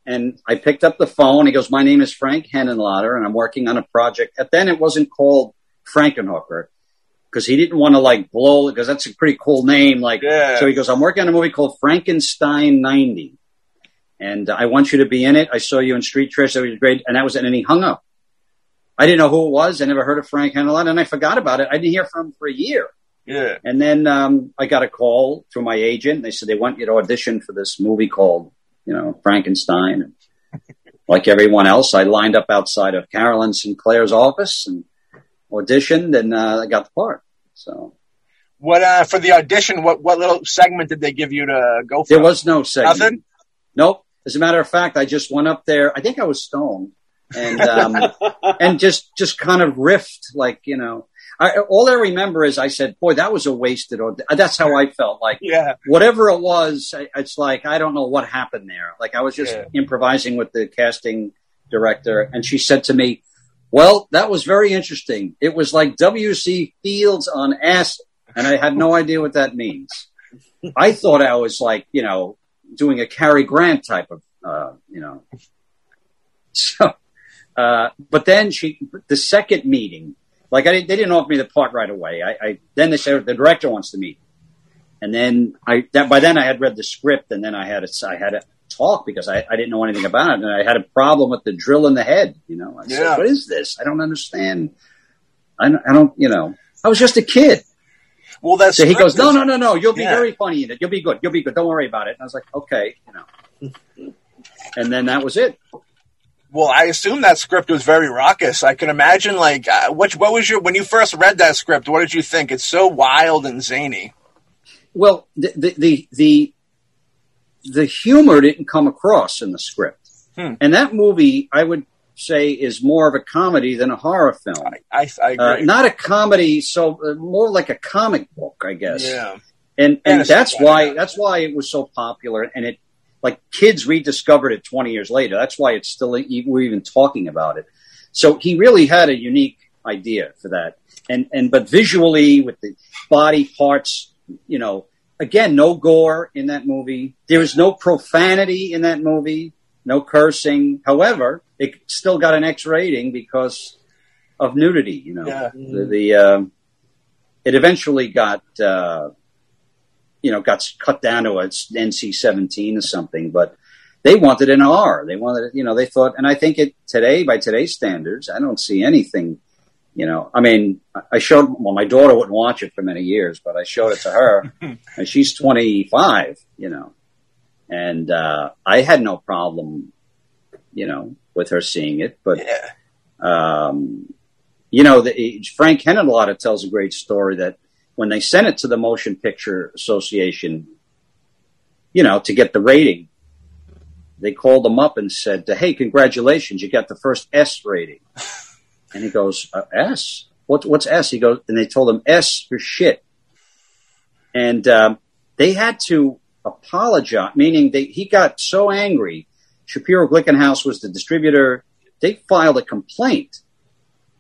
and I picked up the phone. He goes, "My name is Frank Henenlotter, and I'm working on a project." And then it wasn't called Frankenhooker because he didn't want to like blow because that's a pretty cool name. Like, Yeah. so he goes, "I'm working on a movie called Frankenstein '90, and I want you to be in it. I saw you in Street Trash. That was great." And that was it. And he hung up. I didn't know who it was. I never heard of Frank Henenlotter, and I forgot about it. I didn't hear from him for a year. Yeah. And then um, I got a call through my agent. They said they want you to audition for this movie called, you know, Frankenstein. like everyone else, I lined up outside of Carolyn Sinclair's office and auditioned, and uh, I got the part. So What uh, for the audition? What what little segment did they give you to go for? there was no segment. nothing. Nope. As a matter of fact, I just went up there. I think I was stoned, and um, and just just kind of riffed, like you know. I, all I remember is I said, "Boy, that was a wasted." Aud-. That's how I felt. Like Yeah. whatever it was, it's like I don't know what happened there. Like I was just Yeah. improvising with the casting director, and she said to me, "Well, that was very interesting. It was like W.C. Fields on acid, and I had no idea what that means. I thought I was like, you know, doing a Cary Grant type of, uh, you know. So, uh, but then she, the second meeting, like I didn't, they didn't offer me the part right away. I, I then they said the director wants to meet. And then I that by then I had read the script and then I had to I had to talk because I, I didn't know anything about it and I had a problem with the drill in the head. You know, I Yeah. said, "What is this? I don't understand. I don't, I don't you know. I was just a kid." Well, that's So he goes, "No, no, no, no. You'll be Yeah. very funny in it. You'll be good. You'll be good. Don't worry about it." And I was like, "Okay," you know. and then that was it. Well, I assume that script was very raucous. I can imagine, like, uh, what what was your when you first read that script? What did you think? It's so wild and zany. Well, the the the the, the humor didn't come across in the script, Hmm. and that movie I would say is more of a comedy than a horror film. I I, I Uh, agree. not a comedy, so uh, more like a comic book, I guess. yeah. And and Fantasy that's why that's why it was so popular, and it like kids rediscovered it 20 years later. That's why it's still we're even talking about it. So he really had a unique idea for that, and and but visually with the body parts, you know, again, no gore in that movie. There is no profanity in that movie, no cursing. However, it still got an X rating because of nudity. You know, Yeah. the, the um, it eventually got uh, you know got cut down to a NC seventeen or something, but they wanted an R. They wanted you know they thought, and I think it today by today's standards, I don't see anything. You know, I mean, I- showed well, my daughter wouldn't watch it for many years, but I showed it to her, and she's twenty five. You know, and uh, I had no problem, you know, with her seeing it, but Yeah. um, you know, the, Frank Henenlotter tells a great story that when they sent it to the Motion Picture Association, you know, to get the rating, they called him up and said, "Hey, congratulations, you got the first S rating." And he goes, uh, "S? What, what's S?" He goes, and they told him S for shit. And um, they had to apologize, meaning they, he got so angry. Shapiro Glickenhaus was the distributor. They filed a complaint.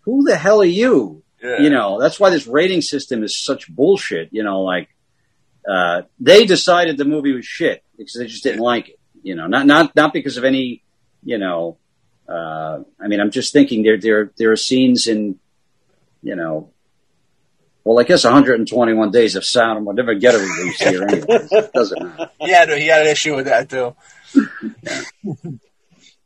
Who the hell are you? Yeah. You know, that's why this rating system is such bullshit. You know, like uh, they decided the movie was shit because they just didn't like it. You know, not not not because of any. You know, uh, I mean, I'm just thinking there there there are scenes in, you know, well, I guess 121 Days of Sodom will never get a release here anyway. Doesn't matter. Yeah, no, he had an issue with that too.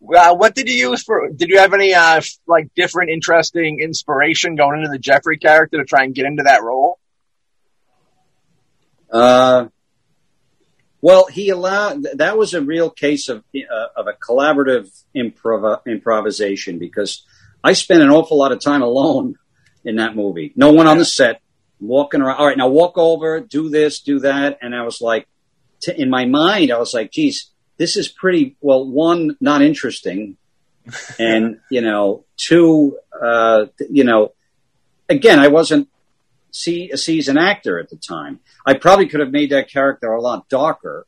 Well, what did you use for? Did you have any uh, like different, interesting inspiration going into the Jeffrey character to try and get into that role? Uh, well, he allowed that was a real case of uh, of a collaborative improv- improvisation because I spent an awful lot of time alone in that movie. No one on the set, walking around. All right, now walk over, do this, do that, and I was like, t- in my mind, I was like, geez, this is pretty well. One, not interesting, and you know, two, uh, you know, again, I wasn't see a seasoned actor at the time. I probably could have made that character a lot darker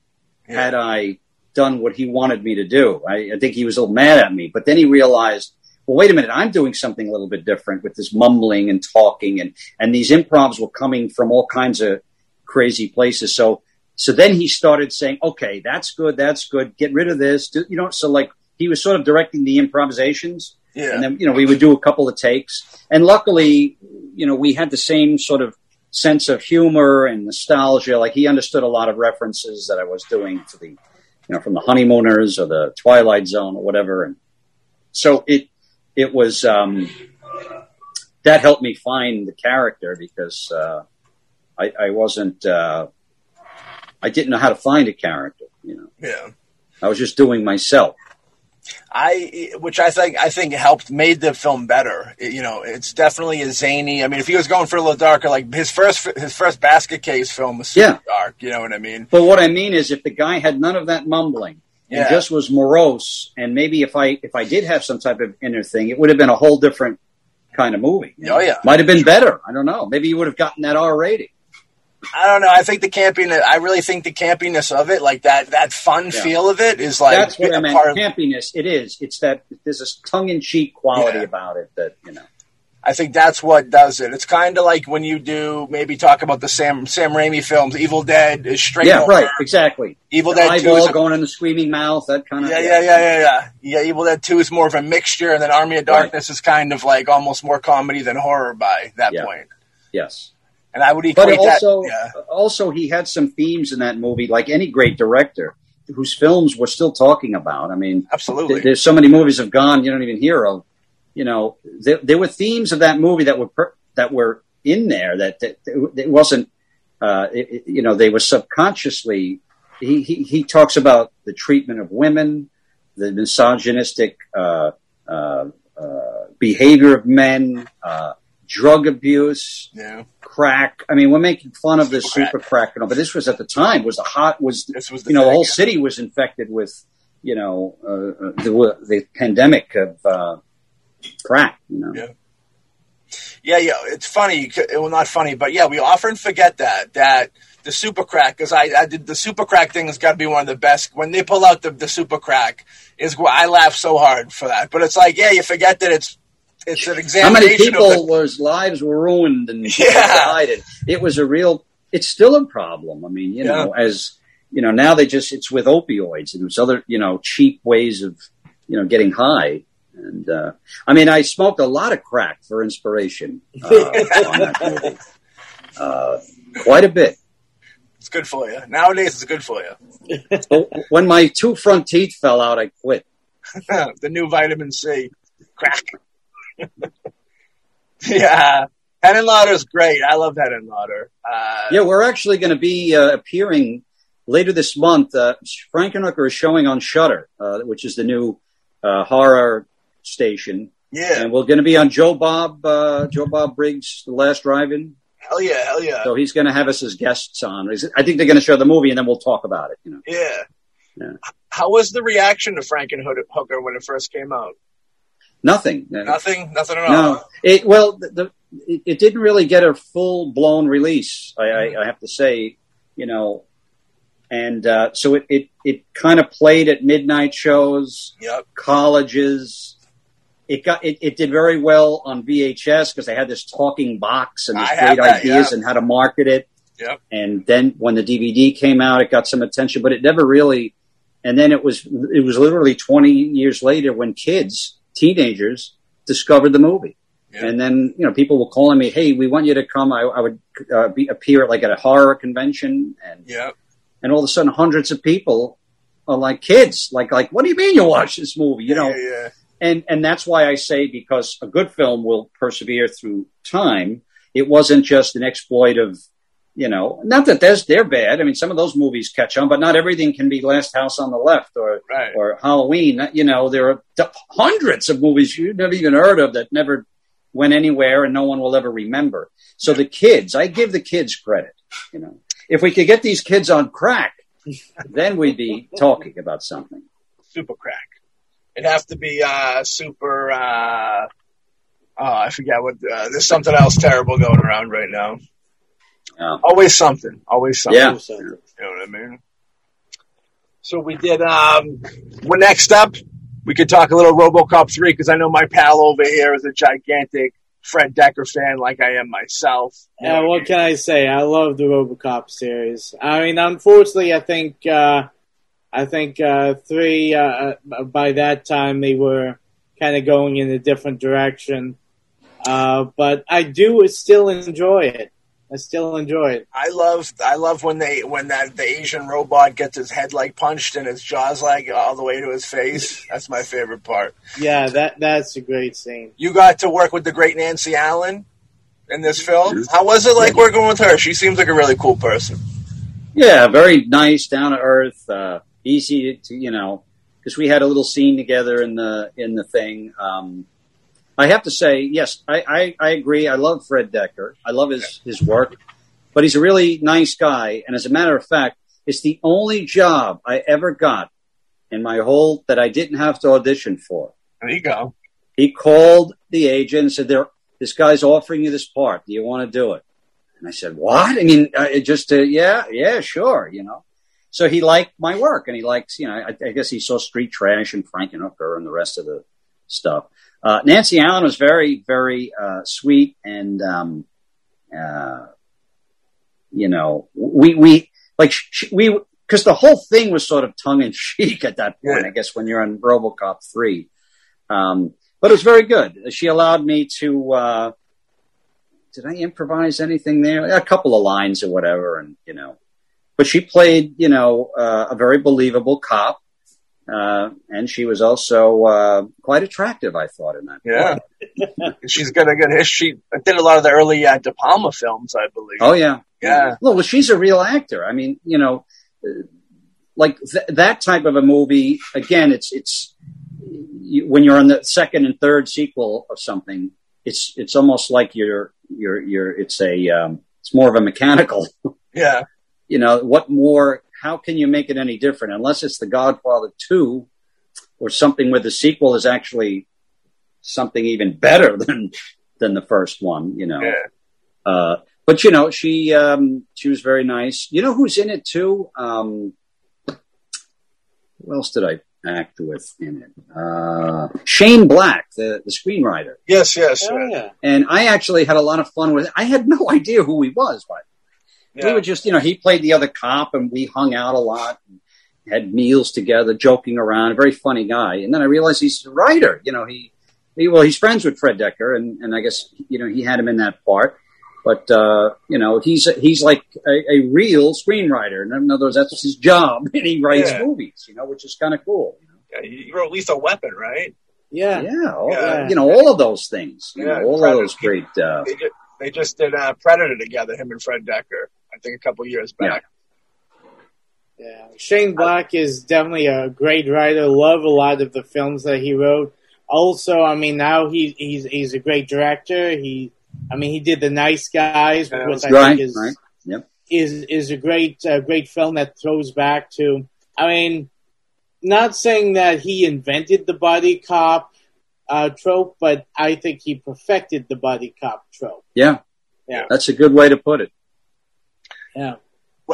Yeah. had I done what he wanted me to do. I, I think he was a little mad at me, but then he realized well, wait a minute, I'm doing something a little bit different with this mumbling and talking, and and these improvs were coming from all kinds of crazy places. So so then he started saying, okay, that's good, that's good, get rid of this, do, you know. So like he was sort of directing the improvisations, Yeah. and then you know we would do a couple of takes, and luckily, you know, we had the same sort of sense of humor and nostalgia. Like he understood a lot of references that I was doing to the, you know, from the Honeymooners or the Twilight Zone or whatever, and so it it was um, that helped me find the character because uh, I, I wasn't uh, I didn't know how to find a character. You know, yeah. I was just doing myself. I, which I think, I think helped made the film better. It- you know, it's definitely a zany. I mean, if he was going for a little darker, like his first, his first basket case film was super Yeah. dark. You know what I mean? But what I mean is, if the guy had none of that mumbling and Yeah. just was morose, and maybe if I if I did have some type of inner thing, it would have been a whole different kind of movie. Oh, know? yeah. might have been better. I don't know. Maybe you would have gotten that R rating. I don't know. I think the campiness. I really think the campiness of it, like that, that fun Yeah. feel of it, is like That's what I meant. Campiness. It is. It's that there's this tongue in cheek quality Yeah. about it that you know. I think that's what does it. It's kind of like when you do maybe talk about the Sam Sam Raimi films. Evil Dead is straight. Yeah, over. right. Exactly. Evil The Dead Two is a going in the screaming mouth. That kind of. Yeah, yeah, yeah, yeah, yeah. Yeah, Evil Dead Two is more of a mixture, and then Army of Darkness is kind of like almost more comedy than horror by that Yeah. point. Yes. And I would But also, that. Yeah, also he had some themes in that movie, like any great director, whose films we're still talking about. I mean, absolutely. th- there's so many movies have gone you don't even hear of. You know, there, there were themes of that movie that were per, that were in there that, that it wasn't. Uh, it, it- you know, they were subconsciously. He, he he talks about the treatment of women, the misogynistic uh, uh, uh, behavior of men, uh, drug abuse, yeah, crack. I mean, we're making fun of this Super crack, you know, but this was at the time was the hot was this was the you know the whole yeah. city was infected with you know uh, uh, the the pandemic of uh, crack. You know, Yeah. Yeah, yeah. It's funny. Well, not funny, but yeah, we often forget that that the super crack because I, I did the super crack thing has got to be one of the best. When they pull out the the super crack, is I laugh so hard for that. But it's like, yeah, you forget that it's it's an how many people the, was lives were ruined and Yeah. died, and it was a real. It's still a problem. I mean, you know, as you know, now they just it's with opioids and it's other you know cheap ways of you know getting high. And uh, I mean, I smoked a lot of crack for inspiration uh, on that movie. Uh, quite a bit. It's good for you. Nowadays, it's good for you. When my two front teeth fell out, I quit. the new vitamin C crack. yeah, and Lauder is great. I love Henenlotter. Uh, Yeah, we're actually going to be uh, appearing later this month. Uh, Frankenhooker is showing on Shutter, uh, which is the new uh, horror station, yeah, and we're going to be on Joe Bob uh, Joe Bob Briggs' The Last Drive-In. hell yeah, hell yeah, So he's going to have us as guests on. I think they're going to show the movie, and then we'll talk about it. You know, yeah. Yeah. How was the reaction to Frankenhooker when it first came out? Nothing. Nothing, nothing at all. No, it well, the, the it, didn't really get a full blown release. I, I, I have to say, you know, and uh, so it it, it kind of played at midnight shows, Yep. colleges. It got it, it did very well on VHS because they had this talking box and these I great that, ideas yeah. and how to market it. Yep. And then when the DVD came out, it got some attention, but it never really. And then it was it was literally twenty years later when kids, teenagers, discovered the movie. Yeah. And then you know people were calling me, "Hey, we want you to come." I, I would uh, be, appear at like at a horror convention, and Yep. and all of a sudden, hundreds of people are like kids, like like, "What do you mean you watch this movie?" You know, Yeah, yeah. and and that's why I say because a good film will persevere through time. It wasn't just an exploit of, you know, not that there's they're bad. I mean, some of those movies catch on, but not everything can be Last House on the Left or Right. or Halloween. You know, there are hundreds of movies you've never even heard of that never went anywhere and no one will ever remember. So the kids, I give the kids credit. You know, if we could get these kids on crack, then we'd be talking about something. Super crack. It'd have to be uh, super. Uh, oh, I forget what. Uh, there's something else terrible going around right now. Yeah. Always something. Always something. Yeah. You know what I mean? So we did. Um, well, next up, we could talk a little RoboCop three because I know my pal over here is a gigantic Fred Dekker fan, like I am myself. Yeah, what can I say? I love the RoboCop series. I mean, unfortunately, I think uh, I think uh, three uh, uh by that time they were kind of going in a different direction. Uh, but I do still enjoy it. I still enjoy it. I love I love when they when that the Asian robot gets his head like punched and his jaws like all the way to his face. That's my favorite part. Yeah, that that's a great scene. You got to work with the great Nancy Allen in this film. How was it like working with her? She seems like a really cool person. Yeah, very nice, down to earth, uh, easy to you know because we had a little scene together in the in the thing. Um, I have to say, yes, I, I, I, agree. I love Fred Dekker. I love his, his work, but he's a really nice guy. And as a matter of fact, it's the only job I ever got in my whole that I didn't have to audition for. There you go. He called the agent and said, "There, this guy's offering you this part. Do you want to do it?" And I said, "What?" I mean, uh, just to, yeah, yeah, sure, you know. So he liked my work, and he likes, you know, I, I guess he saw Street Trash and Frankenhooker and the rest of the stuff. Uh, Nancy Allen was very, very uh, sweet, and um, uh, you know, we we like sh- we because the whole thing was sort of tongue in cheek at that point. Yeah. I guess when you're on RoboCop three, um, but it was very good. She allowed me to. Uh, did I improvise anything there? A couple of lines or whatever, and you know, but she played, you know, uh, a very believable cop uh, and she was also uh, quite attractive, I thought, in that. Yeah, she's got a good history. She did a lot of the early uh, De Palma films, I believe. Oh yeah, yeah. Well, well she's a real actor. I mean, you know, uh, like th- that type of a movie. Again, it's it's you, when you're on the second and third sequel of something. It's it's almost like you're you're you're. It's a um, it's more of a mechanical. Yeah. You know what more how can you make it any different unless it's The Godfather 2 or something where the sequel is actually something even better than than the first one, you know. Yeah. Uh, but you know, she um, she was very nice. You know who's in it too? Um, who else did I act with in it? Uh, Shane Black, the the screenwriter. Yes, yes. Oh, yeah. And I actually had a lot of fun with it. I had no idea who he was, but yeah. We were just, you know, he played the other cop and we hung out a lot and had meals together, joking around, a very funny guy. And then I realized he's a writer, you know, he, he well, he's friends with Fred Dekker and, and I guess, you know, he had him in that part. But, uh, you know, he's, he's like a, a, real screenwriter. In other words, that's his job and he writes yeah. movies, you know, which is kind of cool. You know? Yeah, he wrote Lethal Weapon, right? Yeah. Yeah. All, yeah. You know, all of those things, you yeah, know, all Predator, of those great, uh, they just, they just did uh, Predator together, him and Fred Dekker. I think a couple years back. Yeah. yeah. Shane Black is definitely a great writer. Love a lot of the films that he wrote. Also, I mean, now he, he's he's a great director. He, I mean, he did The Nice Guys, yeah, which I right, think is right. yep. is is a great uh, great film that throws back to. I mean, not saying that he invented the buddy cop uh, trope, but I think he perfected the buddy cop trope. Yeah, yeah, that's a good way to put it. Yeah.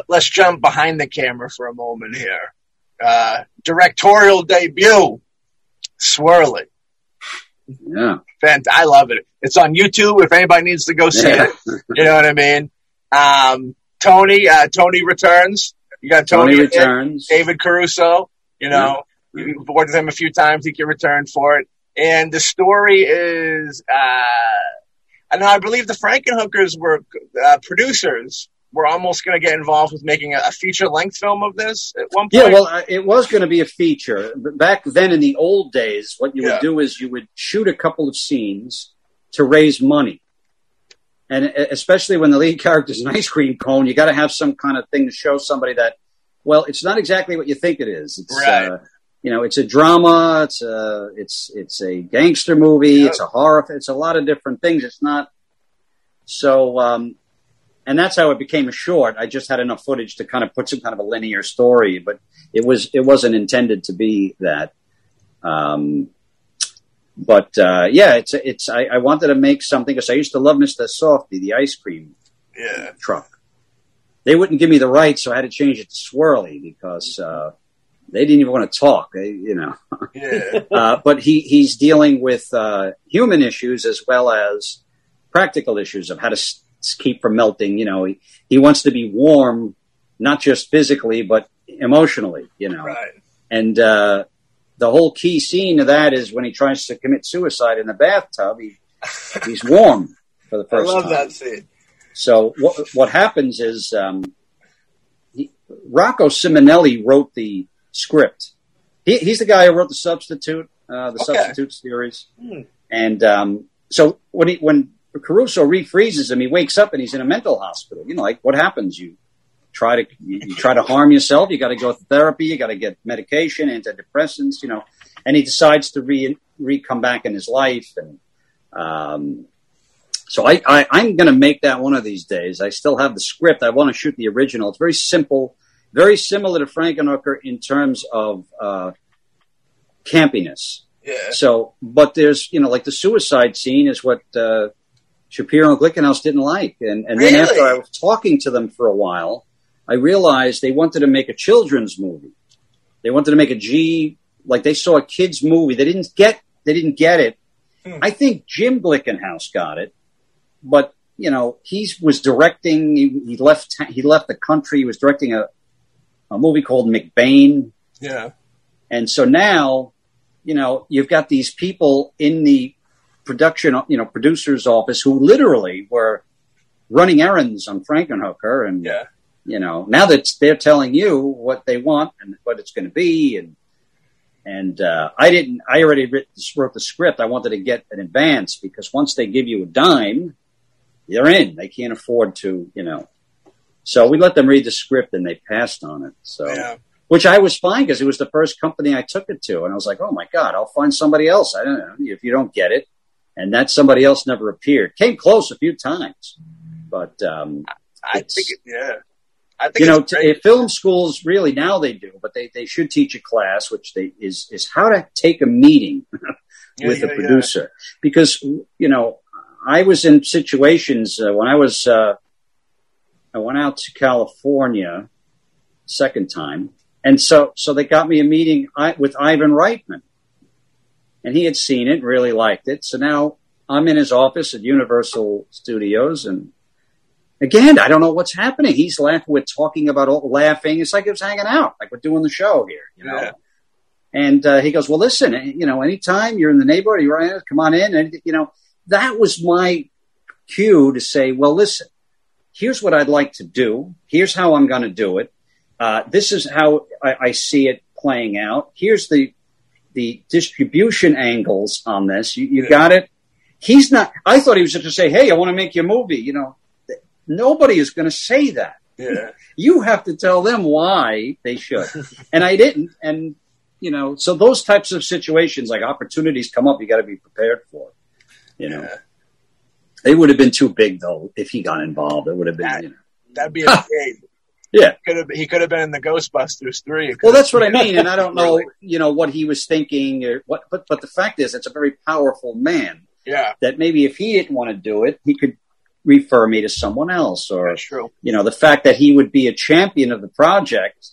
Let's jump behind the camera for a moment here. Uh, directorial debut, Swirly. Yeah. Fant- I love it. It's on YouTube if anybody needs to go see yeah. it. You know what I mean? Um, Tony, uh, Tony returns. You got Tony, Tony returns. David Caruso. You know, yeah. you've worked with him a few times. He can return for it. And the story is, uh, and I believe the Frankenhookers were uh, producers were almost going to get involved with making a, a feature length film of this at one point. Yeah, well, uh, it was going to be a feature. Back then in the old days, what you yeah. would do is you would shoot a couple of scenes to raise money. And uh, especially when the lead character is an ice cream cone, you got to have some kind of thing to show somebody that, well, it's not exactly what you think it is. It's, right. Uh, you know, it's a drama. It's a, it's, it's a gangster movie. It's a horror. It's a lot of different things. It's not. So, um, and that's how it became a short. I just had enough footage to kind of put some kind of a linear story, but it was it wasn't intended to be that. Um, but uh, yeah, it's it's. I, I, wanted to make something because I used to love Mister Softy, the ice cream yeah. truck. They wouldn't give me the rights, so I had to change it to Swirly because uh, they didn't even want to talk. They, you know, Yeah. uh, but he he's dealing with uh, human issues as well as practical issues of how to keep from melting. You know, he, he wants to be warm, not just physically but emotionally. You know, right. and uh, the whole key scene of that is when he tries to commit suicide in the bathtub. He, he's warm for the first time. I love time. that scene. So what what happens is um, he, Rocco Simonelli wrote the script. He, he's the guy who wrote the Substitute, uh, the Okay. Substitute series, Hmm. and um, so when he when Caruso refreezes him, he wakes up and he's in a mental hospital. You know, like what happens? You try to you, you try to harm yourself. You got to go to therapy. You got to get medication, antidepressants. You know, and he decides to re re come back in his life and. Um, so I, I, I'm going to make that one of these days. I still have the script. I want to shoot the original. It's very simple, very similar to Frankenhooker in terms of uh, campiness. Yeah. So, but there's, you know, like the suicide scene is what uh, Shapiro and Glickenhaus didn't like. And, and then after I was talking to them for a while, I realized they wanted to make a children's movie. They wanted to make a G, like they saw a kid's movie. They didn't get, they didn't get it. Hmm. I think Jim Glickenhaus got it, but you know, he was directing, he, he left, he left the country. He was directing a, a movie called McBain. Yeah. And so now, you know, you've got these people in the production, you know, producer's office who literally were running errands on Frankenhooker. And, Yeah. you know, now that they're telling you what they want and what it's going to be. And, and, uh, I didn't, I already writ, wrote the script. I wanted to get an advance because once they give you a dime, they're in. They can't afford to, you know. So we let them read the script and they passed on it. So Yeah. which I was fine because it was the first company I took it to, and I was like, "Oh my god, I'll find somebody else." I don't know if you don't get it, and that somebody else never appeared. Came close a few times, but um, I think, it, yeah. I think you know, t- film schools really now they do, but they, they should teach a class which they is is how to take a meeting with yeah, the yeah. producer because you know I was in situations uh, when I was uh, I went out to California second time, and so so they got me a meeting I, with Ivan Reitman, and he had seen it, really liked it. So now I'm in his office at Universal Studios, and again I don't know what's happening. He's laughing, we're talking about all, laughing. It's like it's hanging out, like we're doing the show here, you know. Yeah. And uh, he goes, "Well, listen, you know, anytime you're in the neighborhood, you're in, come on in." And you know, that was my cue to say, "Well, listen, here's what I'd like to do. Here's how I'm going to do it. Uh, this is how I, I see it playing out. Here's the the distribution angles on this. You, you Yeah. got it." He's not. I thought he was just to say, "Hey, I want to make you a movie." You know, nobody is going to say that Yeah. you have to tell them why they should. and I didn't. And, you know, so those types of situations, like opportunities come up, you got to be prepared for. You know, Yeah. they would have been too big though if he got involved. It would have been, you know. That'd be a great. Yeah. Could have, he could have been in the Ghostbusters 3. Well, that's what I mean. And I don't know, Really? you know, what he was thinking or what, but, but the fact is, it's a very powerful man Yeah. that maybe if he didn't want to do it, he could refer me to someone else or, That's true. you know, the fact that he would be a champion of the project.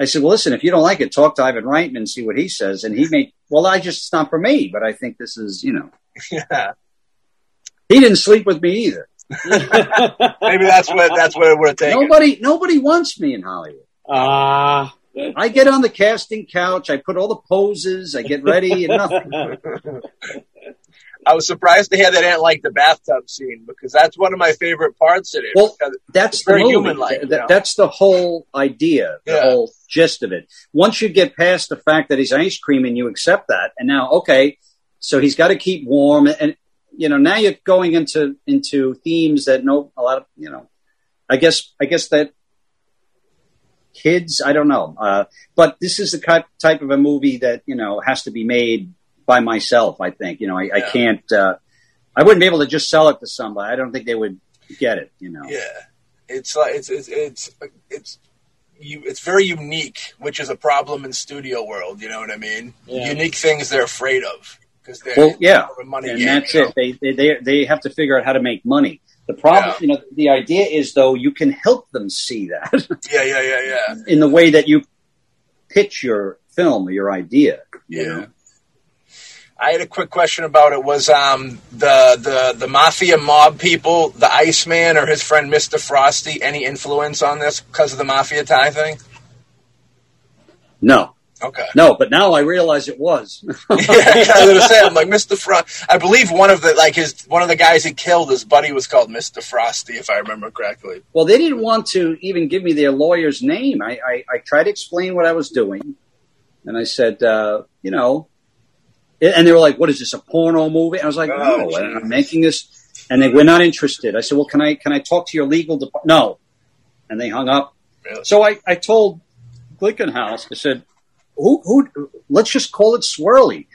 I said, well, listen, if you don't like it, talk to Ivan Reitman and see what he says. And he may, well, I just, it's not for me, but I think this is, you know, Yeah. he didn't sleep with me either. Maybe that's what that's what it would have taken. Nobody, nobody wants me in Hollywood. Ah. I get on the casting couch. I put all the poses. I get ready and nothing. I was surprised to hear they didn't like the bathtub scene because that's one of my favorite parts in it. Well, That's the very human-like, Th- you know? That's the whole idea, the Yeah. whole gist of it. Once you get past the fact that he's ice cream and you accept that, and now, okay, so he's got to keep warm, and you know, now you're going into into themes that no, a lot of you know, I guess, I guess that kids, I don't know, uh, but this is the ki- type of a movie that you know has to be made by myself. I think you know, I, I can't, uh, I wouldn't be able to just sell it to somebody. I don't think they would get it. You know. yeah, it's like it's it's it's it's you. It's very unique, which is a problem in studio world. You know what I mean? Yeah. Unique things they're afraid of because they're Well, yeah, money and that's you know? it. They, they they they have to figure out how to make money. The problem, Yeah. you know, the idea is though you can help them see that Yeah, yeah, yeah, yeah. in the way that you pitch your film or your idea. you Yeah. know? I had a quick question about it. Was um, the the the mafia mob people, the Iceman or his friend Mister Frosty, any influence on this because of the mafia tie thing? No, Okay. no, but now I realize it was. yeah, I was say, I'm like Mister Frost. I believe one of the like his one of the guys he killed, his buddy was called Mister Frosty, if I remember correctly. well, they didn't want to even give me their lawyer's name. I, I, I tried to explain what I was doing, and I said, uh, you know, and they were like, "What is this? A porno movie?" I was like, Oh, "No. I'm making this," and they were not interested. I said, "Well, can I can I talk to your legal department?" No, and they hung up. Really? So I, I told Glickenhaus, I said, who, who, let's just call it swirly.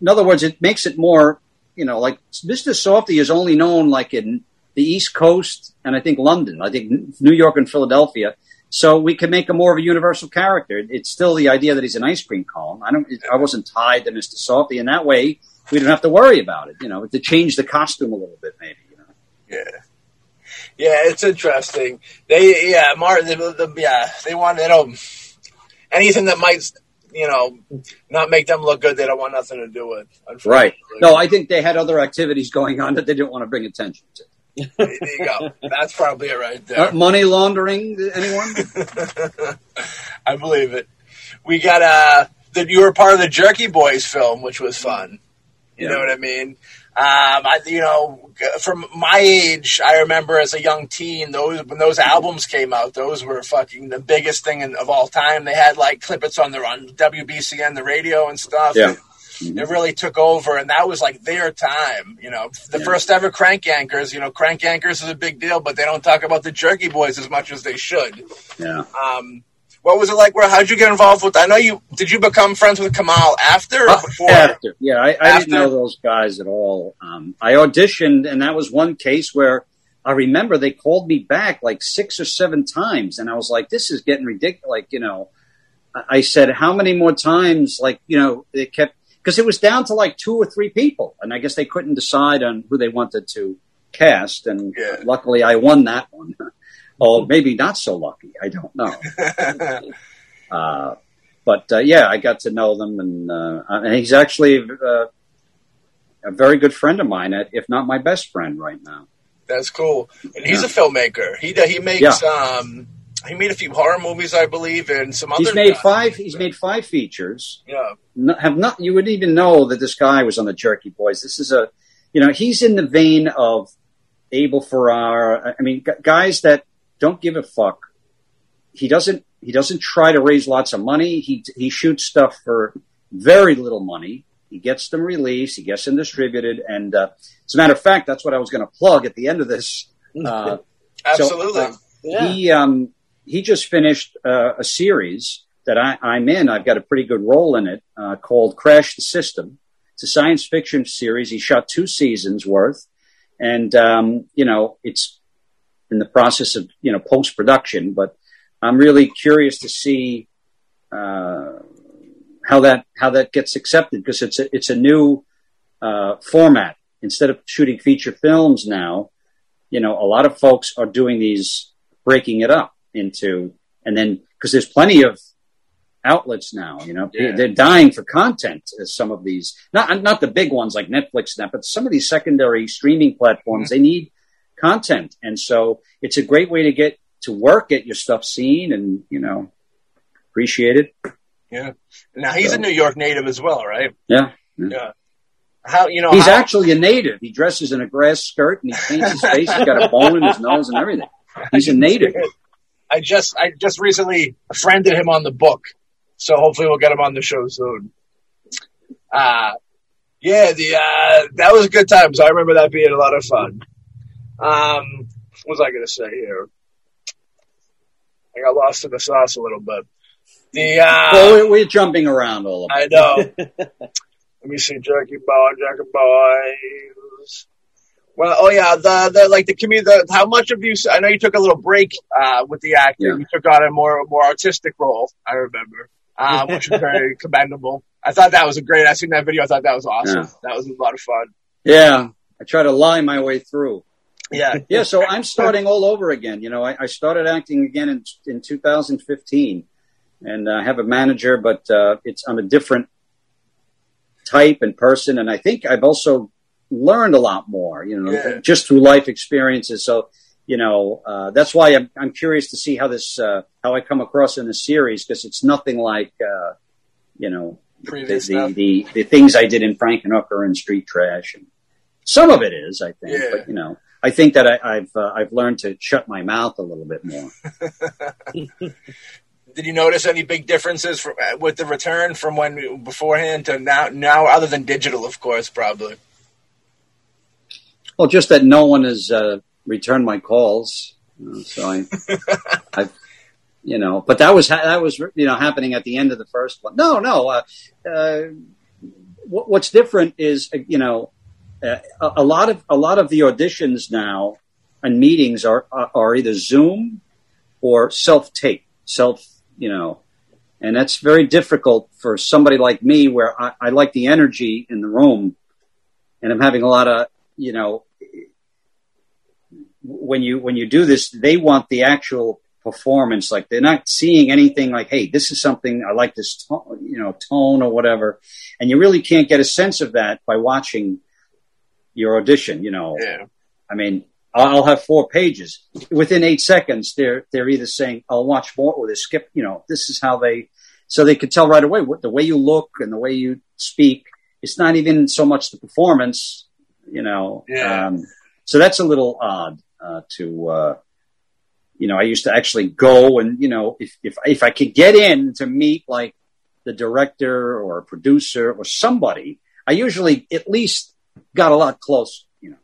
In other words, it makes it more, you know, like Mr. Softy is only known like in the East Coast and I think London, I think New York and Philadelphia. So we can make him more of a universal character. It's still the idea that he's an ice cream cone. I don't, I wasn't tied to Mr. Softy in that way. We don't have to worry about it, you know, to change the costume a little bit, maybe, you know. Yeah. Yeah, it's interesting. They, yeah, Martin, the, the, yeah, they want, they um, don't, anything that might, you know, not make them look good, they don't want nothing to do with. Right. No, I think they had other activities going on that they didn't want to bring attention to. There you go. That's probably it right there. Uh, money laundering, anyone? I believe it. We got uh that you were part of the Jerky Boys film, which was fun. You Yeah. know what I mean? Um, I, you know, from my age, I remember as a young teen, those when those albums came out, those were fucking the biggest thing in, of all time. They had like clippets on the on WBCN, the radio and stuff. Yeah. It really took over, and that was like their time. You know, the Yeah. first ever Crank Yankers. You know, Crank Yankers is a big deal, but they don't talk about the Jerky Boys as much as they should. Yeah. Um, what was it like? Where how'd you get involved with? I know you did. You become friends with Kamal after or Uh, before? After. Yeah, I, I After? didn't know those guys at all. Um, I auditioned, and that was one case where I remember they called me back like six or seven times, and I was like, "This is getting ridiculous." Like, you know, I I said, "How many more times?" Like, you know, they kept because it was down to like two or three people, and I guess they couldn't decide on who they wanted to cast. And Yeah. luckily, I won that one. or maybe not so lucky. I don't know. Uh, but uh, yeah, I got to know them, and, uh, and he's actually uh, a very good friend of mine, if not my best friend right now. That's cool. And he's Yeah. a filmmaker. He he makes um he made a few horror movies, I believe, and some other. He's made five. He's made five features. Yeah, have not. You wouldn't even know that this guy was on the Jerky Boys. This is a, you know, he's in the vein of Abel Ferrara. I mean, guys that don't give a fuck. He doesn't. He doesn't try to raise lots of money. He he shoots stuff for very little money. He gets them released. He gets them distributed. And uh, as a matter of fact, that's what I was going to plug at the end of this. Uh, absolutely. So, uh, yeah. he um, he just finished uh, a series that I, I'm in. I've got a pretty good role in it uh, called Crash the System. It's a science fiction series. He shot two seasons worth, and um, you know it's in the process of you know post production. But I'm really curious to see uh, how that how that gets accepted because it's a, it's a new uh, format. Instead of shooting feature films now, you know, a lot of folks are doing these, breaking it up into, and then because there's plenty of outlets now, you know, Yeah. they're dying for content. As some of these, not not the big ones like Netflix, now, but some of these secondary streaming platforms, they need content, and so it's a great way to get to work, get your stuff seen, and you know, appreciated. Yeah. Now he's a New York native as well, right? Yeah. Yeah. How you know? He's how, actually a native. He dresses in a grass skirt and he paints his face. He's got a bone in his nose and everything. He's a native. I just I just recently friended him on the book, so hopefully we'll get him on the show soon. Uh yeah, the uh that was a good times. I remember that being a lot of fun. Um what was I gonna say here? I got lost in the sauce a little bit. The uh Well, we're, jumping around all of I know. Let me see, Jerky Boy, Jerky Boys. Well, oh yeah, the the like the community. The, how much of you? I know you took a little break uh, with the acting. Yeah. You took on a more more artistic role. I remember, um, which was very commendable. I thought that was a great. I seen that video. I thought that was awesome. Yeah. That was a lot of fun. Yeah, I try to lie my way through. Yeah, Yeah, so I'm starting all over again. You know, I, I started acting again in in 2015, and I have a manager, but uh, it's I'm a different type and person, and I think I've also learned a lot more, you know, Yeah. just through life experiences. So, you know, uh, that's why I'm, I'm curious to see how this, uh, how I come across in the series because it's nothing like, uh, you know, the, Previous the, the, the things I did in Frankenhooker and Street Trash. And some of it is, I think, Yeah. but you know, I think that I, I've, uh, I've learned to shut my mouth a little bit more. Did you notice any big differences from, uh, with the return from when beforehand to now? Now, other than digital, of course, probably. Well, just that no one has uh, returned my calls, you know, so I, I, you know, but that was ha- that was you know happening at the end of the first one. No, no. Uh, uh, what, what's different is uh, you know uh, a, lot of a lot of the auditions now and meetings are are, are either Zoom or self tape, self you know, and that's very difficult for somebody like me where I, I like the energy in the room, and I'm having a lot of you know when you when you do this they want the actual performance like they're not seeing anything like hey this is something i like this tone, you know tone or whatever. And you really can't get a sense of that by watching your audition you know Yeah. i mean i'll have four pages within eight seconds they're they're either saying i'll watch more or they skip you know this is how they so they could tell right away what the way you look and the way you speak it's not even so much the performance you know Yeah. um, so that's a little odd uh, to uh, you know i used to actually go and you know if, if if i could get in to meet like the director or a producer or somebody i usually at least got a lot close you know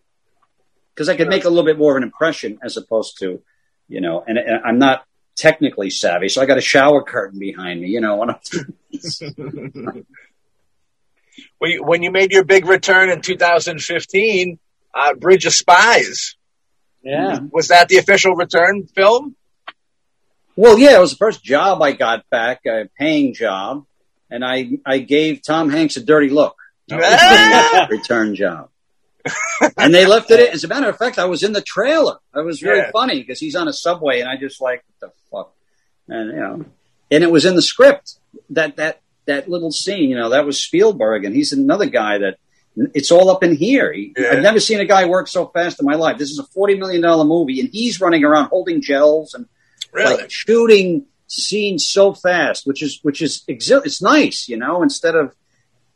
because i could make a little bit more of an impression as opposed to you know and, and i'm not technically savvy so i got a shower curtain behind me you know when When you, when you made your big return in 2015, uh, Bridge of Spies Yeah. was that the official return film? Well, yeah, it was the first job I got back, a paying job, and I I gave Tom Hanks a dirty look. My ah! return job, and they left it. in. As a matter of fact, I was in the trailer. It was very Yeah. funny because he's on a subway, and I just like what the fuck, and you know, and it was in the script that that that little scene. You know, that was Spielberg, and he's another guy that. It's all up in here. He, Yeah. I've never seen a guy work so fast in my life. This is a forty million dollar movie, and he's running around holding gels and Really? like shooting scenes so fast, which is which is it's nice, you know. Instead of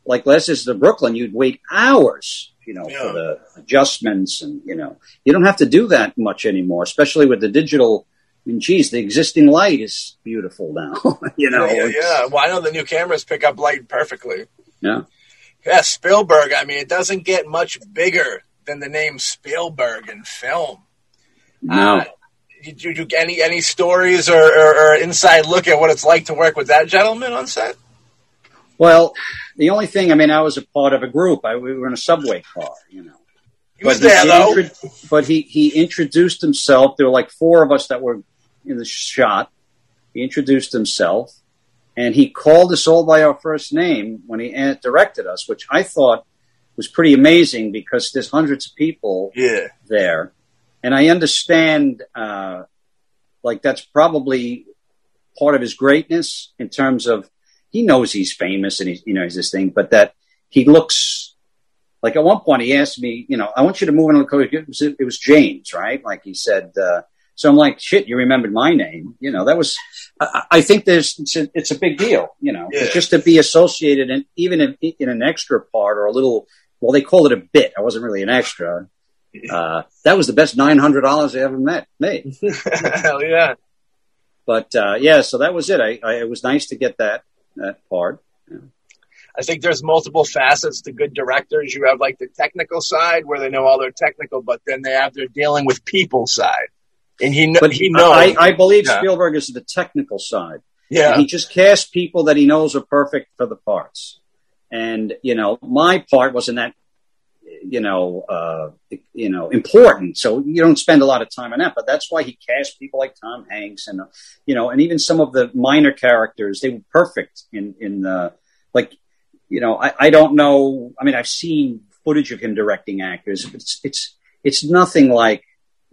like let's just to Brooklyn, you'd wait hours, you know, Yeah. for the adjustments, and you know, you don't have to do that much anymore, especially with the digital. I mean, geez, the existing light is beautiful now, you know. yeah, yeah. Well, I know the new cameras pick up light perfectly. Yeah. Yeah, Spielberg. I mean, it doesn't get much bigger than the name Spielberg in film. No. Uh, did you, you any any stories or, or, or inside look at what it's like to work with that gentleman on set? Well, the only thing, I mean, I was a part of a group. I, we were in a subway car, you know. He was But there though. intro- but he, he introduced himself. There were like four of us that were in the shot. He introduced himself and he called us all by our first name when he directed us, which I thought was pretty amazing because there's hundreds of people yeah, there. And I understand, uh, like that's probably part of his greatness in terms of he knows he's famous and he's, you know, he's this thing, but that he looks like at one point he asked me, you know, I want you to move in on the. It was, James, right? Like he said, uh, so I'm like, shit, you remembered my name. You know, that was, I, I think there's, it's a, it's a big deal, you know, Yeah. just to be associated and even in, in an extra part or a little, well, they called it a bit. I wasn't really an extra. Uh, that was the best nine hundred dollars I ever met made. hell yeah. But uh, yeah, so that was it. I, I, it was nice to get that that part. I think there's multiple facets to good directors. You have like the technical side where they know all their technical, but then they have their dealing with people side, and he kn- But he knows. I, I believe Yeah. Spielberg is the technical side. yeah, And he just casts people that he knows are perfect for the parts. And you know, my part wasn't that you know uh, you know important, so you don't spend a lot of time on that. But that's why he cast people like Tom Hanks and uh, you know, and even some of the minor characters. They were perfect in in the like you know. I, I don't know. I mean, I've seen footage of him directing actors. It's it's it's nothing like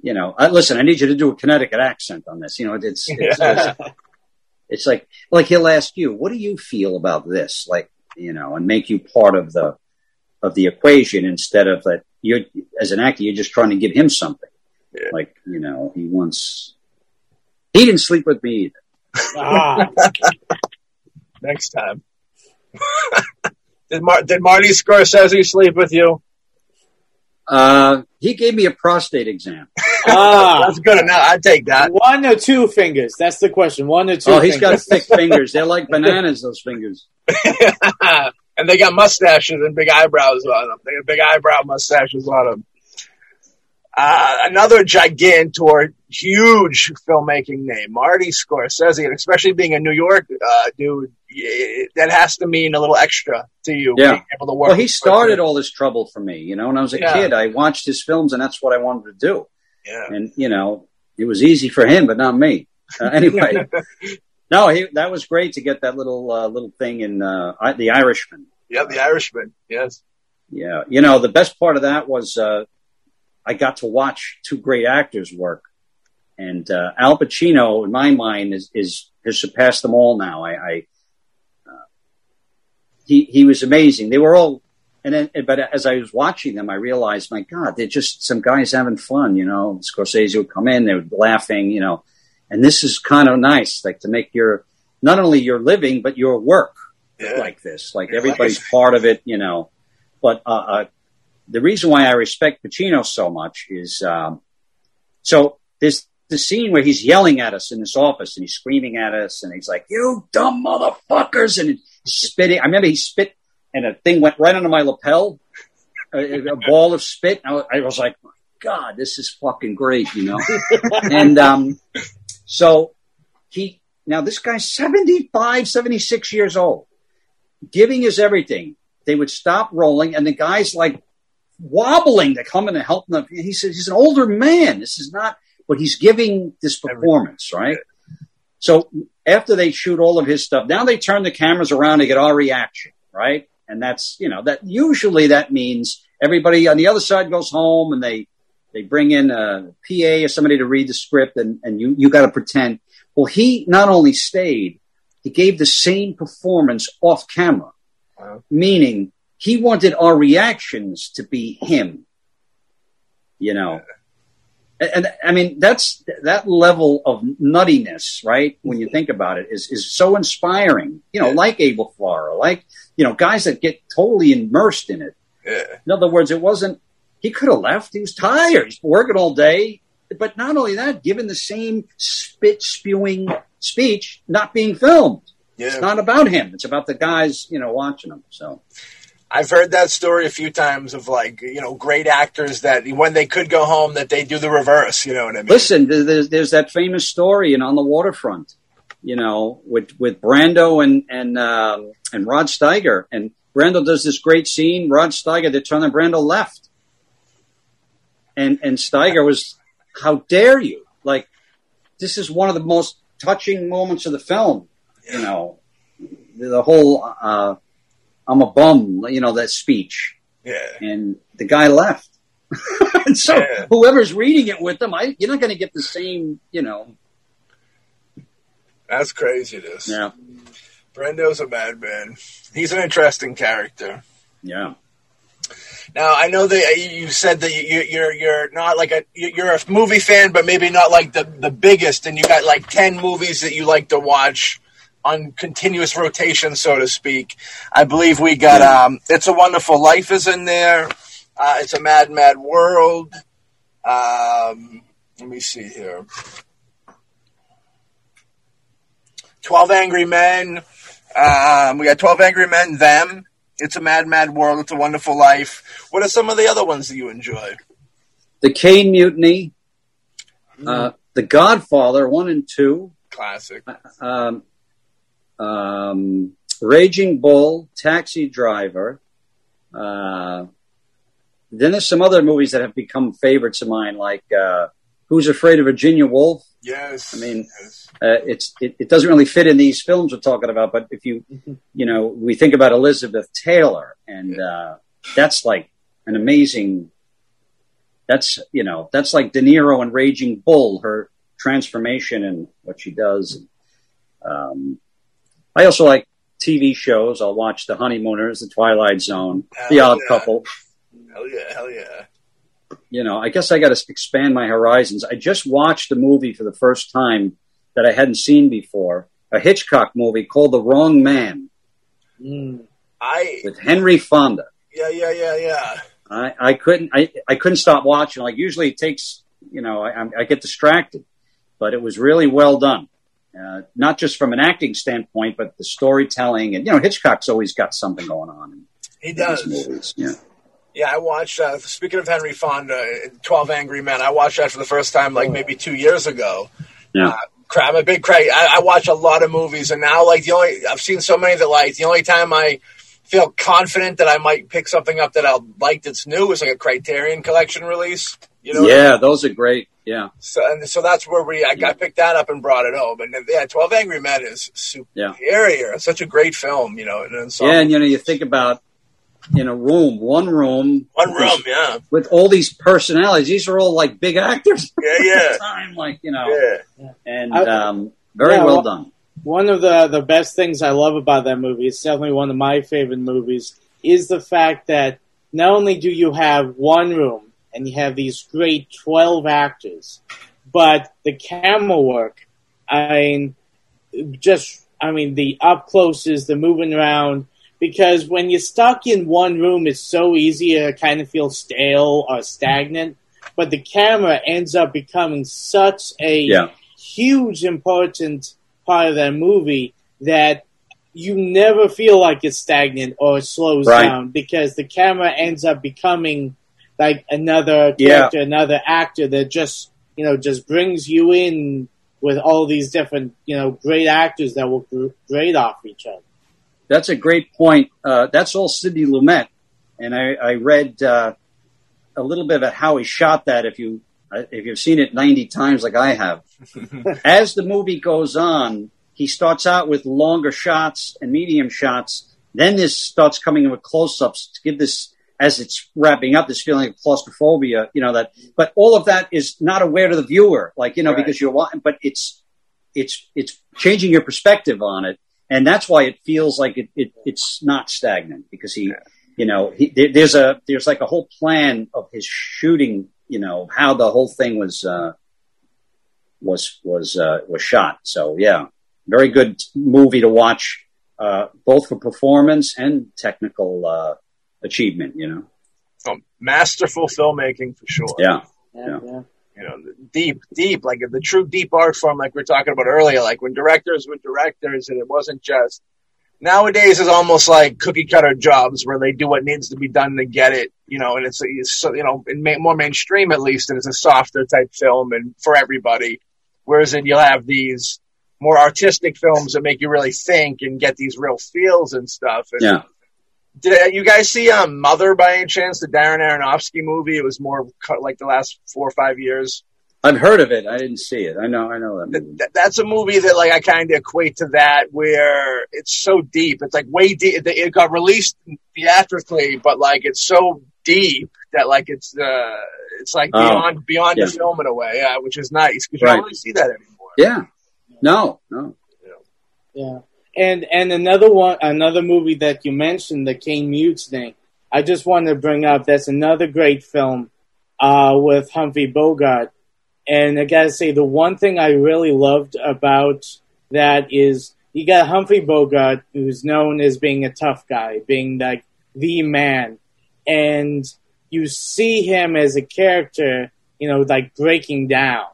you know. Uh, listen, I need you to do a Connecticut accent on this. You know, it's, it's, Yeah. It's like like he'll ask you, "What do you feel about this?" Like you know, and make you part of the of the equation instead of that you're as an actor, you're just trying to give him something. Yeah. Like you know, he wants. He didn't sleep with me either. Ah, Next time. did, Mar- did Marty Scorsese sleep with you? Uh, he gave me a prostate exam. ah. That's good enough. I'd take that. One or two fingers? That's the question. One or two. Oh, he's got thick fingers. They're like bananas. Those fingers. And they got mustaches and big eyebrows on them. They got big eyebrow mustaches on them. Uh, another gigantor, huge filmmaking name, Marty Scorsese, and especially being a New York uh, dude, that has to mean a little extra to you. Yeah. being able to work Well, he started all this trouble for me. You know, when I was a Yeah. kid, I watched his films, and that's what I wanted to do. Yeah. And you know, it was easy for him, but not me. Uh, anyway, no, he, that was great to get that little uh, little thing in uh, I, the Irishman. Yeah, the Irishman. Yes. Yeah, you know, the best part of that was uh, I got to watch two great actors work, and uh, Al Pacino, in my mind, is, is has surpassed them all now. I, I uh, he he was amazing. They were all, and then, but as I was watching them, I realized, my God, they're just some guys having fun. You know, Scorsese would come in, they were laughing. You know, and this is kind of nice, like to make your not only your living but your work Yeah. like this. Like everybody's part of it, you know. But uh, uh, the reason why I respect Pacino so much is um, so there's the scene where he's yelling at us in this office and he's screaming at us and he's like, "You dumb motherfuckers!" and he's spitting. I remember he spit and a thing went right under my lapel, a, a ball of spit. I was, I was like, God, this is fucking great," you know. and um, so he now this guy's 75, 76 years old giving his everything. They would stop rolling, and the guy's like wobbling to come in and help them. He says he's an older man. This is not, but he's giving this performance, right? So after they shoot all of his stuff, now they turn the cameras around to get our reaction, right? And that's you know that usually that means everybody on the other side goes home and they they bring in a PA or somebody to read the script, and and you you got to pretend. Well, he not only stayed, he gave the same performance off camera, Wow. meaning he wanted our reactions to be him. You know, and, and I mean that's that level of nuttiness, right? When you think about it, is is so inspiring. You know, Yeah. like Abel Ferrara, like you know, guys that get totally immersed in it. Yeah. In other words, it wasn't. He could have left. He was tired. He's working all day. But not only that, given the same spit spewing speech, not being filmed. Yeah. It's not about him. It's about the guys, you know, watching him. So I've heard that story a few times of like, you know, great actors that when they could go home that they do the reverse, you know what I mean? listen, there's, there's that famous story in On the Waterfront, you know, with with Brando and and um, and Rod Steiger, and Brando does this great scene. Rod Steiger, they turn and Brando left, and and Steiger was, how dare you? Like, this is one of the most touching moments of the film. You know, the, whole uh, "I'm a bum," you know, that speech, Yeah. and the guy left. and so Yeah. whoever's reading it with them, I, you're not going to get the same, you know. That's craziness. Yeah, Brando's a madman. He's an interesting character. yeah. Now I know that you said that you, you're you're not like a you're a movie fan, but maybe not like the the biggest, and you got like ten movies that you like to watch on continuous rotation, so to speak. I believe we got um, "It's a Wonderful Life" is in there. Uh, it's a Mad Mad World. Um, let me see here. Twelve Angry Men. Um, we got Twelve Angry Men. Them. It's a Mad Mad World. It's a Wonderful Life. What are some of the other ones that you enjoy? The Caine Mutiny, uh, The Godfather one and two, Classic. um, um, Raging Bull, Taxi Driver. Uh, then there's some other movies that have become favorites of mine, like uh, Who's Afraid of Virginia Woolf. Yes. I mean, Yes. Uh, it's it, it doesn't really fit in these films we're talking about. But if you you know we think about Elizabeth Taylor, and uh, that's like an amazing. That's you know that's like De Niro and Raging Bull, her transformation and what she does. Um, I also like TV shows. I'll watch The Honeymooners, The Twilight Zone, The Odd yeah. Couple. Hell yeah, hell yeah. You know, I guess I got to expand my horizons. I just watched a movie for the first time that I hadn't seen before, a Hitchcock movie called The Wrong Man Mm. I with Henry Fonda. yeah yeah yeah yeah. I, I couldn't I, I couldn't stop watching. Like usually it takes you know I, I'm- get distracted, but it was really well done. Uh, not just from an acting standpoint, but the storytelling and you know Hitchcock's always got something going on in He his does. movies. Yeah, Yeah, I watched. Uh, speaking of Henry Fonda, Twelve Angry Men. I watched that for the first time like maybe two years ago. Yeah. Uh, Cra- I'm a big Craig. I, I watch a lot of movies, and now like the only I've seen so many that like the only time I feel confident that I might pick something up that I'll like that's new is like a Criterion Collection release. You know, what I yeah, mean? those are great. Yeah, So, and so that's where we I got picked that up and brought it home. And yeah, Twelve Angry Men is Yeah. superior. It's such a great film. You know, and, yeah, and you know you think about in a room, one room, one room. Yeah, with all these personalities. These are all like big actors. yeah, at yeah, the time, like you know, yeah. and I- um, very Yeah, well well- done. One of the, the best things I love about that movie, it's definitely one of my favorite movies, is the fact that not only do you have one room and you have these great 12 actors, but the camera work, I mean, just, I mean, the up closes, the moving around, because when you're stuck in one room, it's so easy to kind of feel stale or stagnant, but the camera ends up becoming such a Yeah, huge important part of that movie that you never feel like it's stagnant or it slows Right. down because the camera ends up becoming like another Yeah. character, another actor that just you know just brings you in with all these different you know great actors that will gr- grade off each other. That's a great point. Uh, that's all Sidney Lumet, and I, I read uh, a little bit about how he shot that. If you uh, if you've seen it ninety times, like I have, as the movie goes on, he starts out with longer shots and medium shots. Then this starts coming in with close-ups to give this, as it's wrapping up, this feeling of claustrophobia. You know that, but all of that is not aware to the viewer, like you know, Right. because you're. watching. But it's it's it's changing your perspective on it, and that's why it feels like it, it it's not stagnant because he, you know, he, there, there's a there's like a whole plan of his shooting. You know how the whole thing was uh, was was uh, was shot. So yeah, very good movie to watch, uh, both for performance and technical uh, achievement. You know, Oh, masterful filmmaking for sure. yeah, Yeah, Yeah. yeah. You know, deep, deep, like the true deep art form, like we are talking about earlier, like when directors were directors and it wasn't just, nowadays it's almost like cookie cutter jobs where they do what needs to be done to get it, you know, and it's, it's you know, more mainstream at least, and it's a softer type film and for everybody. Whereas then you'll have these more artistic films that make you really think and get these real feels and stuff. And yeah. Did you guys see um, Mother by any chance? The Darren Aronofsky movie. It was more cut like the last four or five years. I've heard of it. I didn't see it. I know. I know that movie. Th- that's a movie that like I kind of equate to that, where it's so deep. It's like way deep. It got released theatrically, but like it's so deep that like it's uh it's like Oh, beyond beyond yeah. the film in a way, yeah, which is nice because you don't really see that anymore. Yeah. No. No. Yeah, and and another one, another movie that you mentioned, the Caine Mutiny. I just wanted to bring up that's another great film uh, with Humphrey Bogart, and I gotta say the one thing I really loved about that is you got Humphrey Bogart, who's known as being a tough guy, being like the man, and you see him as a character, you know, like breaking down,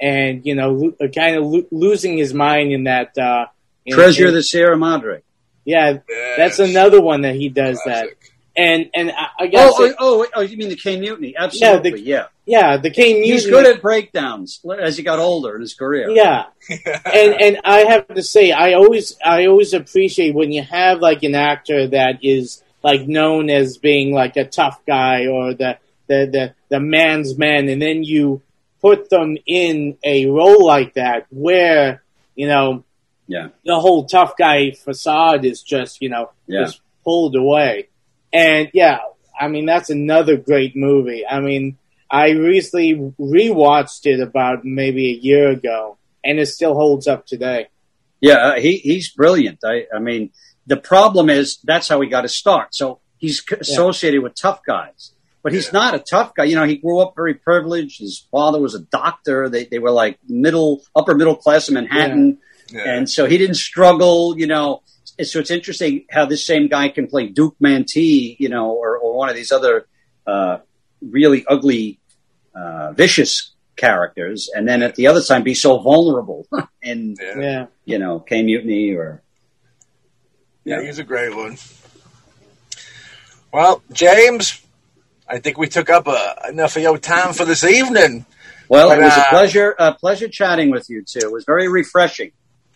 and you know, lo- kind of lo- losing his mind in that. Uh, Treasure in- the Sierra Madre. yeah, Yes. that's another one that he does that, and and I, I gotta Oh, say, oh, oh, oh, you mean the Caine Mutiny? Absolutely. Yeah. yeah, the Caine Mutiny. He's good at breakdowns as he got older in his career. Yeah, and and I have to say, I always I always appreciate when you have like an actor that is like known as being like a tough guy or the the the, the man's man, and then you put them in a role like that where you know Yeah. the whole tough guy facade is just you know Yeah. just pulled away, and yeah, I mean that's another great movie. I mean. I recently rewatched it about maybe a year ago, and it still holds up today. Yeah, uh, he he's brilliant. I I mean, the problem is that's how he got his start. So he's associated with tough guys, but he's Yeah. not a tough guy. You know, he grew up very privileged. His father was a doctor. They they were like middle upper middle class in Manhattan, Yeah. And so he didn't struggle. You know, so it's interesting how this same guy can play Duke Mantee, you know, or, or one of these other uh, really ugly, uh, vicious characters, and then at the other time be so vulnerable in yeah. Yeah. you know K Mutiny or Yeah, he's a great one. Well, James, I think we took up uh, enough of your time for this evening. Well, But, it was uh, a pleasure, a pleasure chatting with you too. It was very refreshing.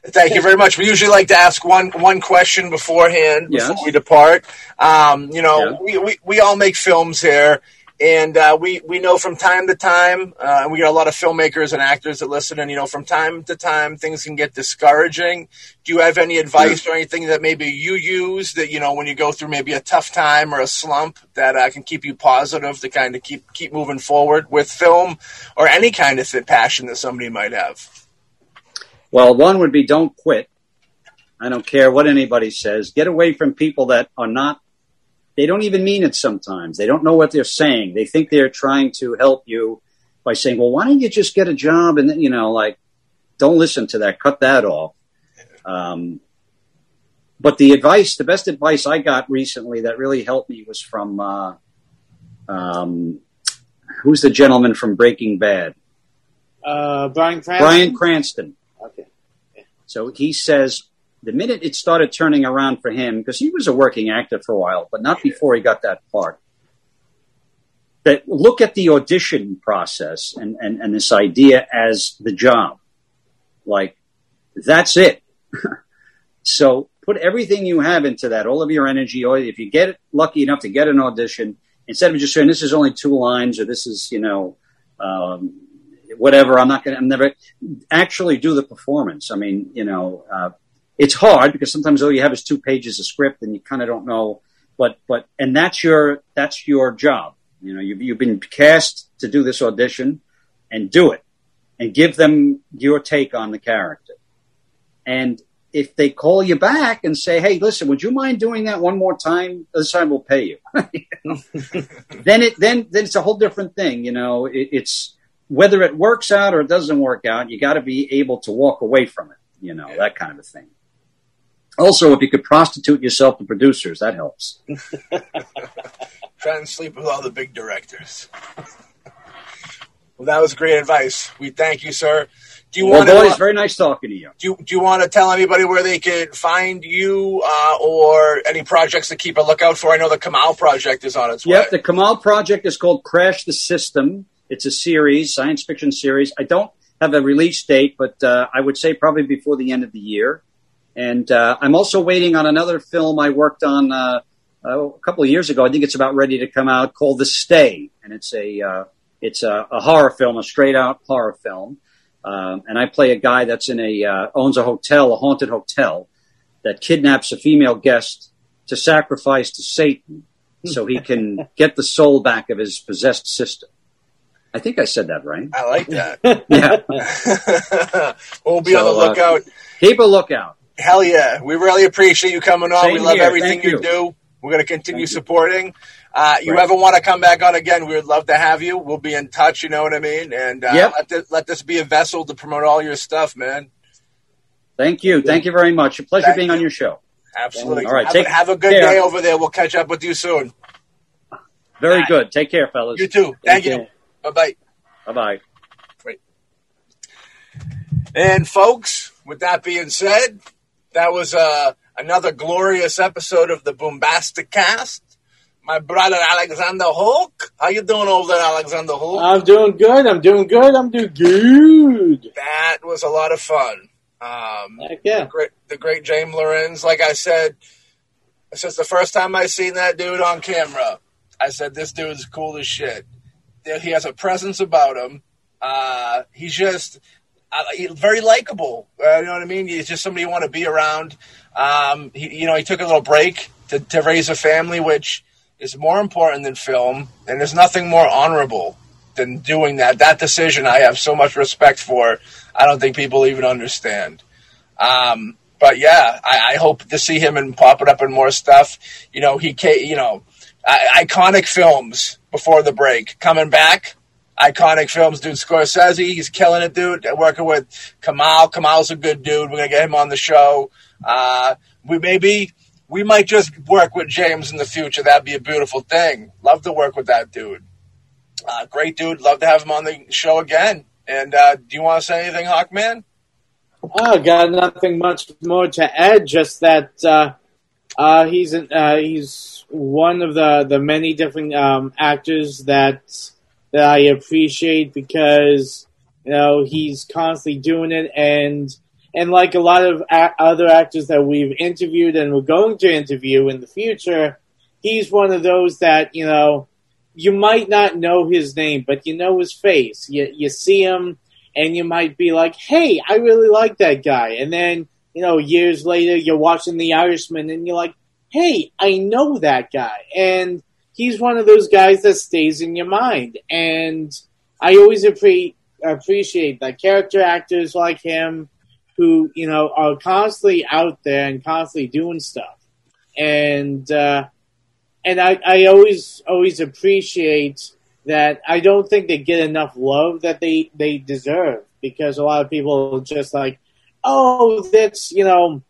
Thank you very much. We usually like to ask one one question beforehand before we depart. Um, you know, Yeah. we, we, we all make films here, and uh, we we know from time to time, uh, and we got a lot of filmmakers and actors that listen, and you know, from time to time, things can get discouraging. Do you have any advice or anything that maybe you use that you know when you go through maybe a tough time or a slump that uh, can keep you positive to kind of keep keep moving forward with film or any kind of passion that somebody might have? Well, one would be don't quit. I don't care what anybody says. Get away from people that are not, they don't even mean it sometimes. They don't know what they're saying. They think they're trying to help you by saying, well, why don't you just get a job? And then, you know, like, don't listen to that. Cut that off. Um, but the advice, the best advice I got recently that really helped me was from, uh, um, who's the gentleman from Breaking Bad? Uh, Bryan Cranston. Bryan Cranston. So he says the minute it started turning around for him, because he was a working actor for a while, but not before he got that part. That look at the audition process and, and, and this idea as the job. Like, that's it. so put everything you have into that, all of your energy, or if you get lucky enough to get an audition, instead of just saying this is only two lines or this is, you know, um, whatever, I'm not going to, I'm never, actually do the performance. I mean, you know, uh, it's hard because sometimes all you have is two pages of script and you kind of don't know, but, but, and that's your, that's your job. You know, you've, you've been cast to do this audition and do it and give them your take on the character. And if they call you back and say, Hey, listen, would you mind doing that one more time? This time we'll pay you. then it, then, then it's a whole different thing. You know, it, it's, whether it works out or it doesn't work out, you got to be able to walk away from it, you know, that kind of a thing. Also, if you could prostitute yourself to producers, that helps. Try and sleep with all the big directors. well, that was great advice. We thank you, sir. Do you Well, want to? boys, very nice talking to you. do you, do you want to tell anybody where they can find you uh, or any projects to keep a lookout for? I know the Kamal project is on its Yep, way. the Kamal project is called Crash the System. It's a series, science fiction series. I don't have a release date, but uh, I would say probably before the end of the year. And uh, I'm also waiting on another film I worked on uh, uh, a couple of years ago. I think it's about ready to come out called The Stay, and it's a uh, it's a, a horror film, a straight out horror film. Um, and I play a guy that's in a uh, owns a hotel, a haunted hotel, that kidnaps a female guest to sacrifice to Satan so he can get the soul back of his possessed sister. I think I said that right. I like that. Yeah. we'll be on So, the uh, lookout. Keep a lookout. Hell yeah. We really appreciate you coming on. Same we love here. everything you. you. do. We're going to continue Thank you. supporting. Uh, you Right. ever want to come back on again? We would love to have you. We'll be in touch. You know what I mean? And uh, Yep. let, this, let this be a vessel to promote all your stuff, man. Thank you. Thank you very much. A pleasure Thank being you. on your show. Absolutely. All right, Have, take have a good care. day over there. We'll catch up with you soon. Very Bye. good. Take care, fellas. You too. Thank you. Okay. Bye bye. Bye bye. Great. And folks, with that being said, that was uh, another glorious episode of the Bombastic Cast. My brother Alexander Hulk, how you doing over there, Alexander Hulk? I'm doing good. I'm doing good. I'm doing good. that was a lot of fun. Um, Heck yeah. great, the great James Lorinz. Like I said, since the first time I seen that dude on camera, I said this dude's cool as shit. He has a presence about him. Uh, he's just uh, very likable. Uh, you know what I mean? He's just somebody you want to be around. Um, he, you know, he took a little break to, to raise a family, which is more important than film, and there's nothing more honorable than doing that. That decision, I have so much respect for. I don't think people even understand. Um, but yeah, I, I, hope to see him and pop it up in more stuff. You know, he, you know, iconic films before the break coming back. Iconic films, dude. Scorsese, he's killing it, dude. Working with Kamal. Kamal's a good dude. We're gonna get him on the show. Uh, we maybe we might just work with James in the future. That'd be a beautiful thing. Love to work with that dude. Uh, great dude. Love to have him on the show again. And uh, do you want to say anything, Hawkman? Oh, got nothing much more to add. Just that uh, uh, he's uh, he's one of the, the many different um, actors that that I appreciate because you know he's constantly doing it, and and like a lot of a- other actors that we've interviewed and we're going to interview in the future, he's one of those that you know you might not know his name, but you know his face. You you see him and you might be like, "Hey, I really like that guy," and then you know years later you're watching The Irishman and you're like, "Hey, I know that guy," and he's one of those guys that stays in your mind. And I always appre- appreciate that character actors like him who you know are constantly out there and constantly doing stuff, and uh, and I, I always always appreciate that I don't think they get enough love that they, they deserve. Because a lot of people just like, oh, that's, you know,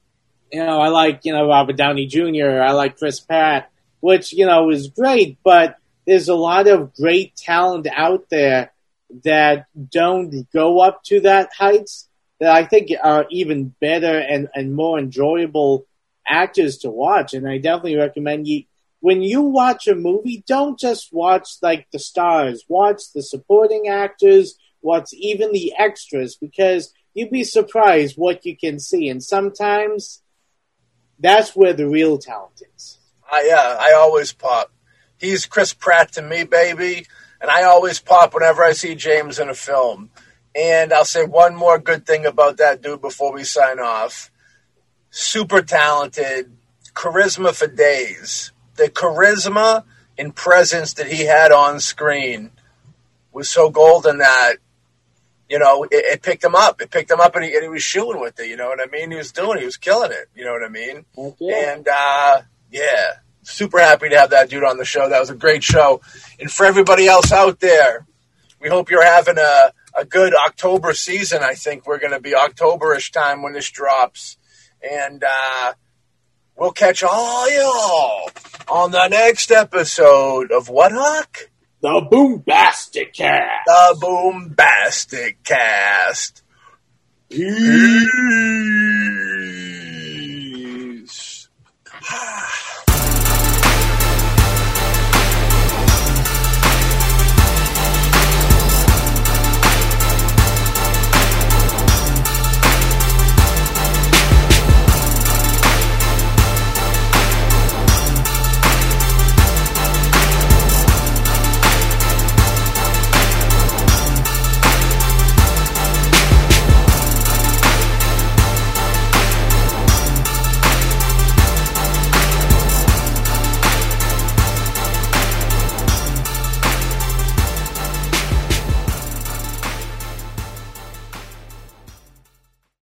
you know, I like, you know, Robert Downey Jr., I like Chris Pratt, which, you know, is great, but there's a lot of great talent out there that don't go up to that heights that I think are even better and, and more enjoyable actors to watch. And I definitely recommend you when you watch a movie, don't just watch like the stars. Watch the supporting actors. Watch even the extras because you'd be surprised what you can see. And sometimes that's where the real talent is. Yeah, I always pop. He's Chris Pratt to me, baby. And I always pop whenever I see James in a film. And I'll say one more good thing about that dude before we sign off. Super talented, charisma for days the charisma and presence that he had on screen was so golden that you know it, it picked him up. It picked him up, and he, and he, was shooting with it. You know what I mean? He was doing. He was killing it. You know what I mean? Yeah. And uh, yeah, super happy to have that dude on the show. That was a great show. And for everybody else out there, we hope you're having a a good October season. I think we're going to be Octoberish time when this drops, and. uh We'll catch all y'all on the next episode of What Hawk? The Boombastic Cast. The Boombastic Cast. Peace. Ah.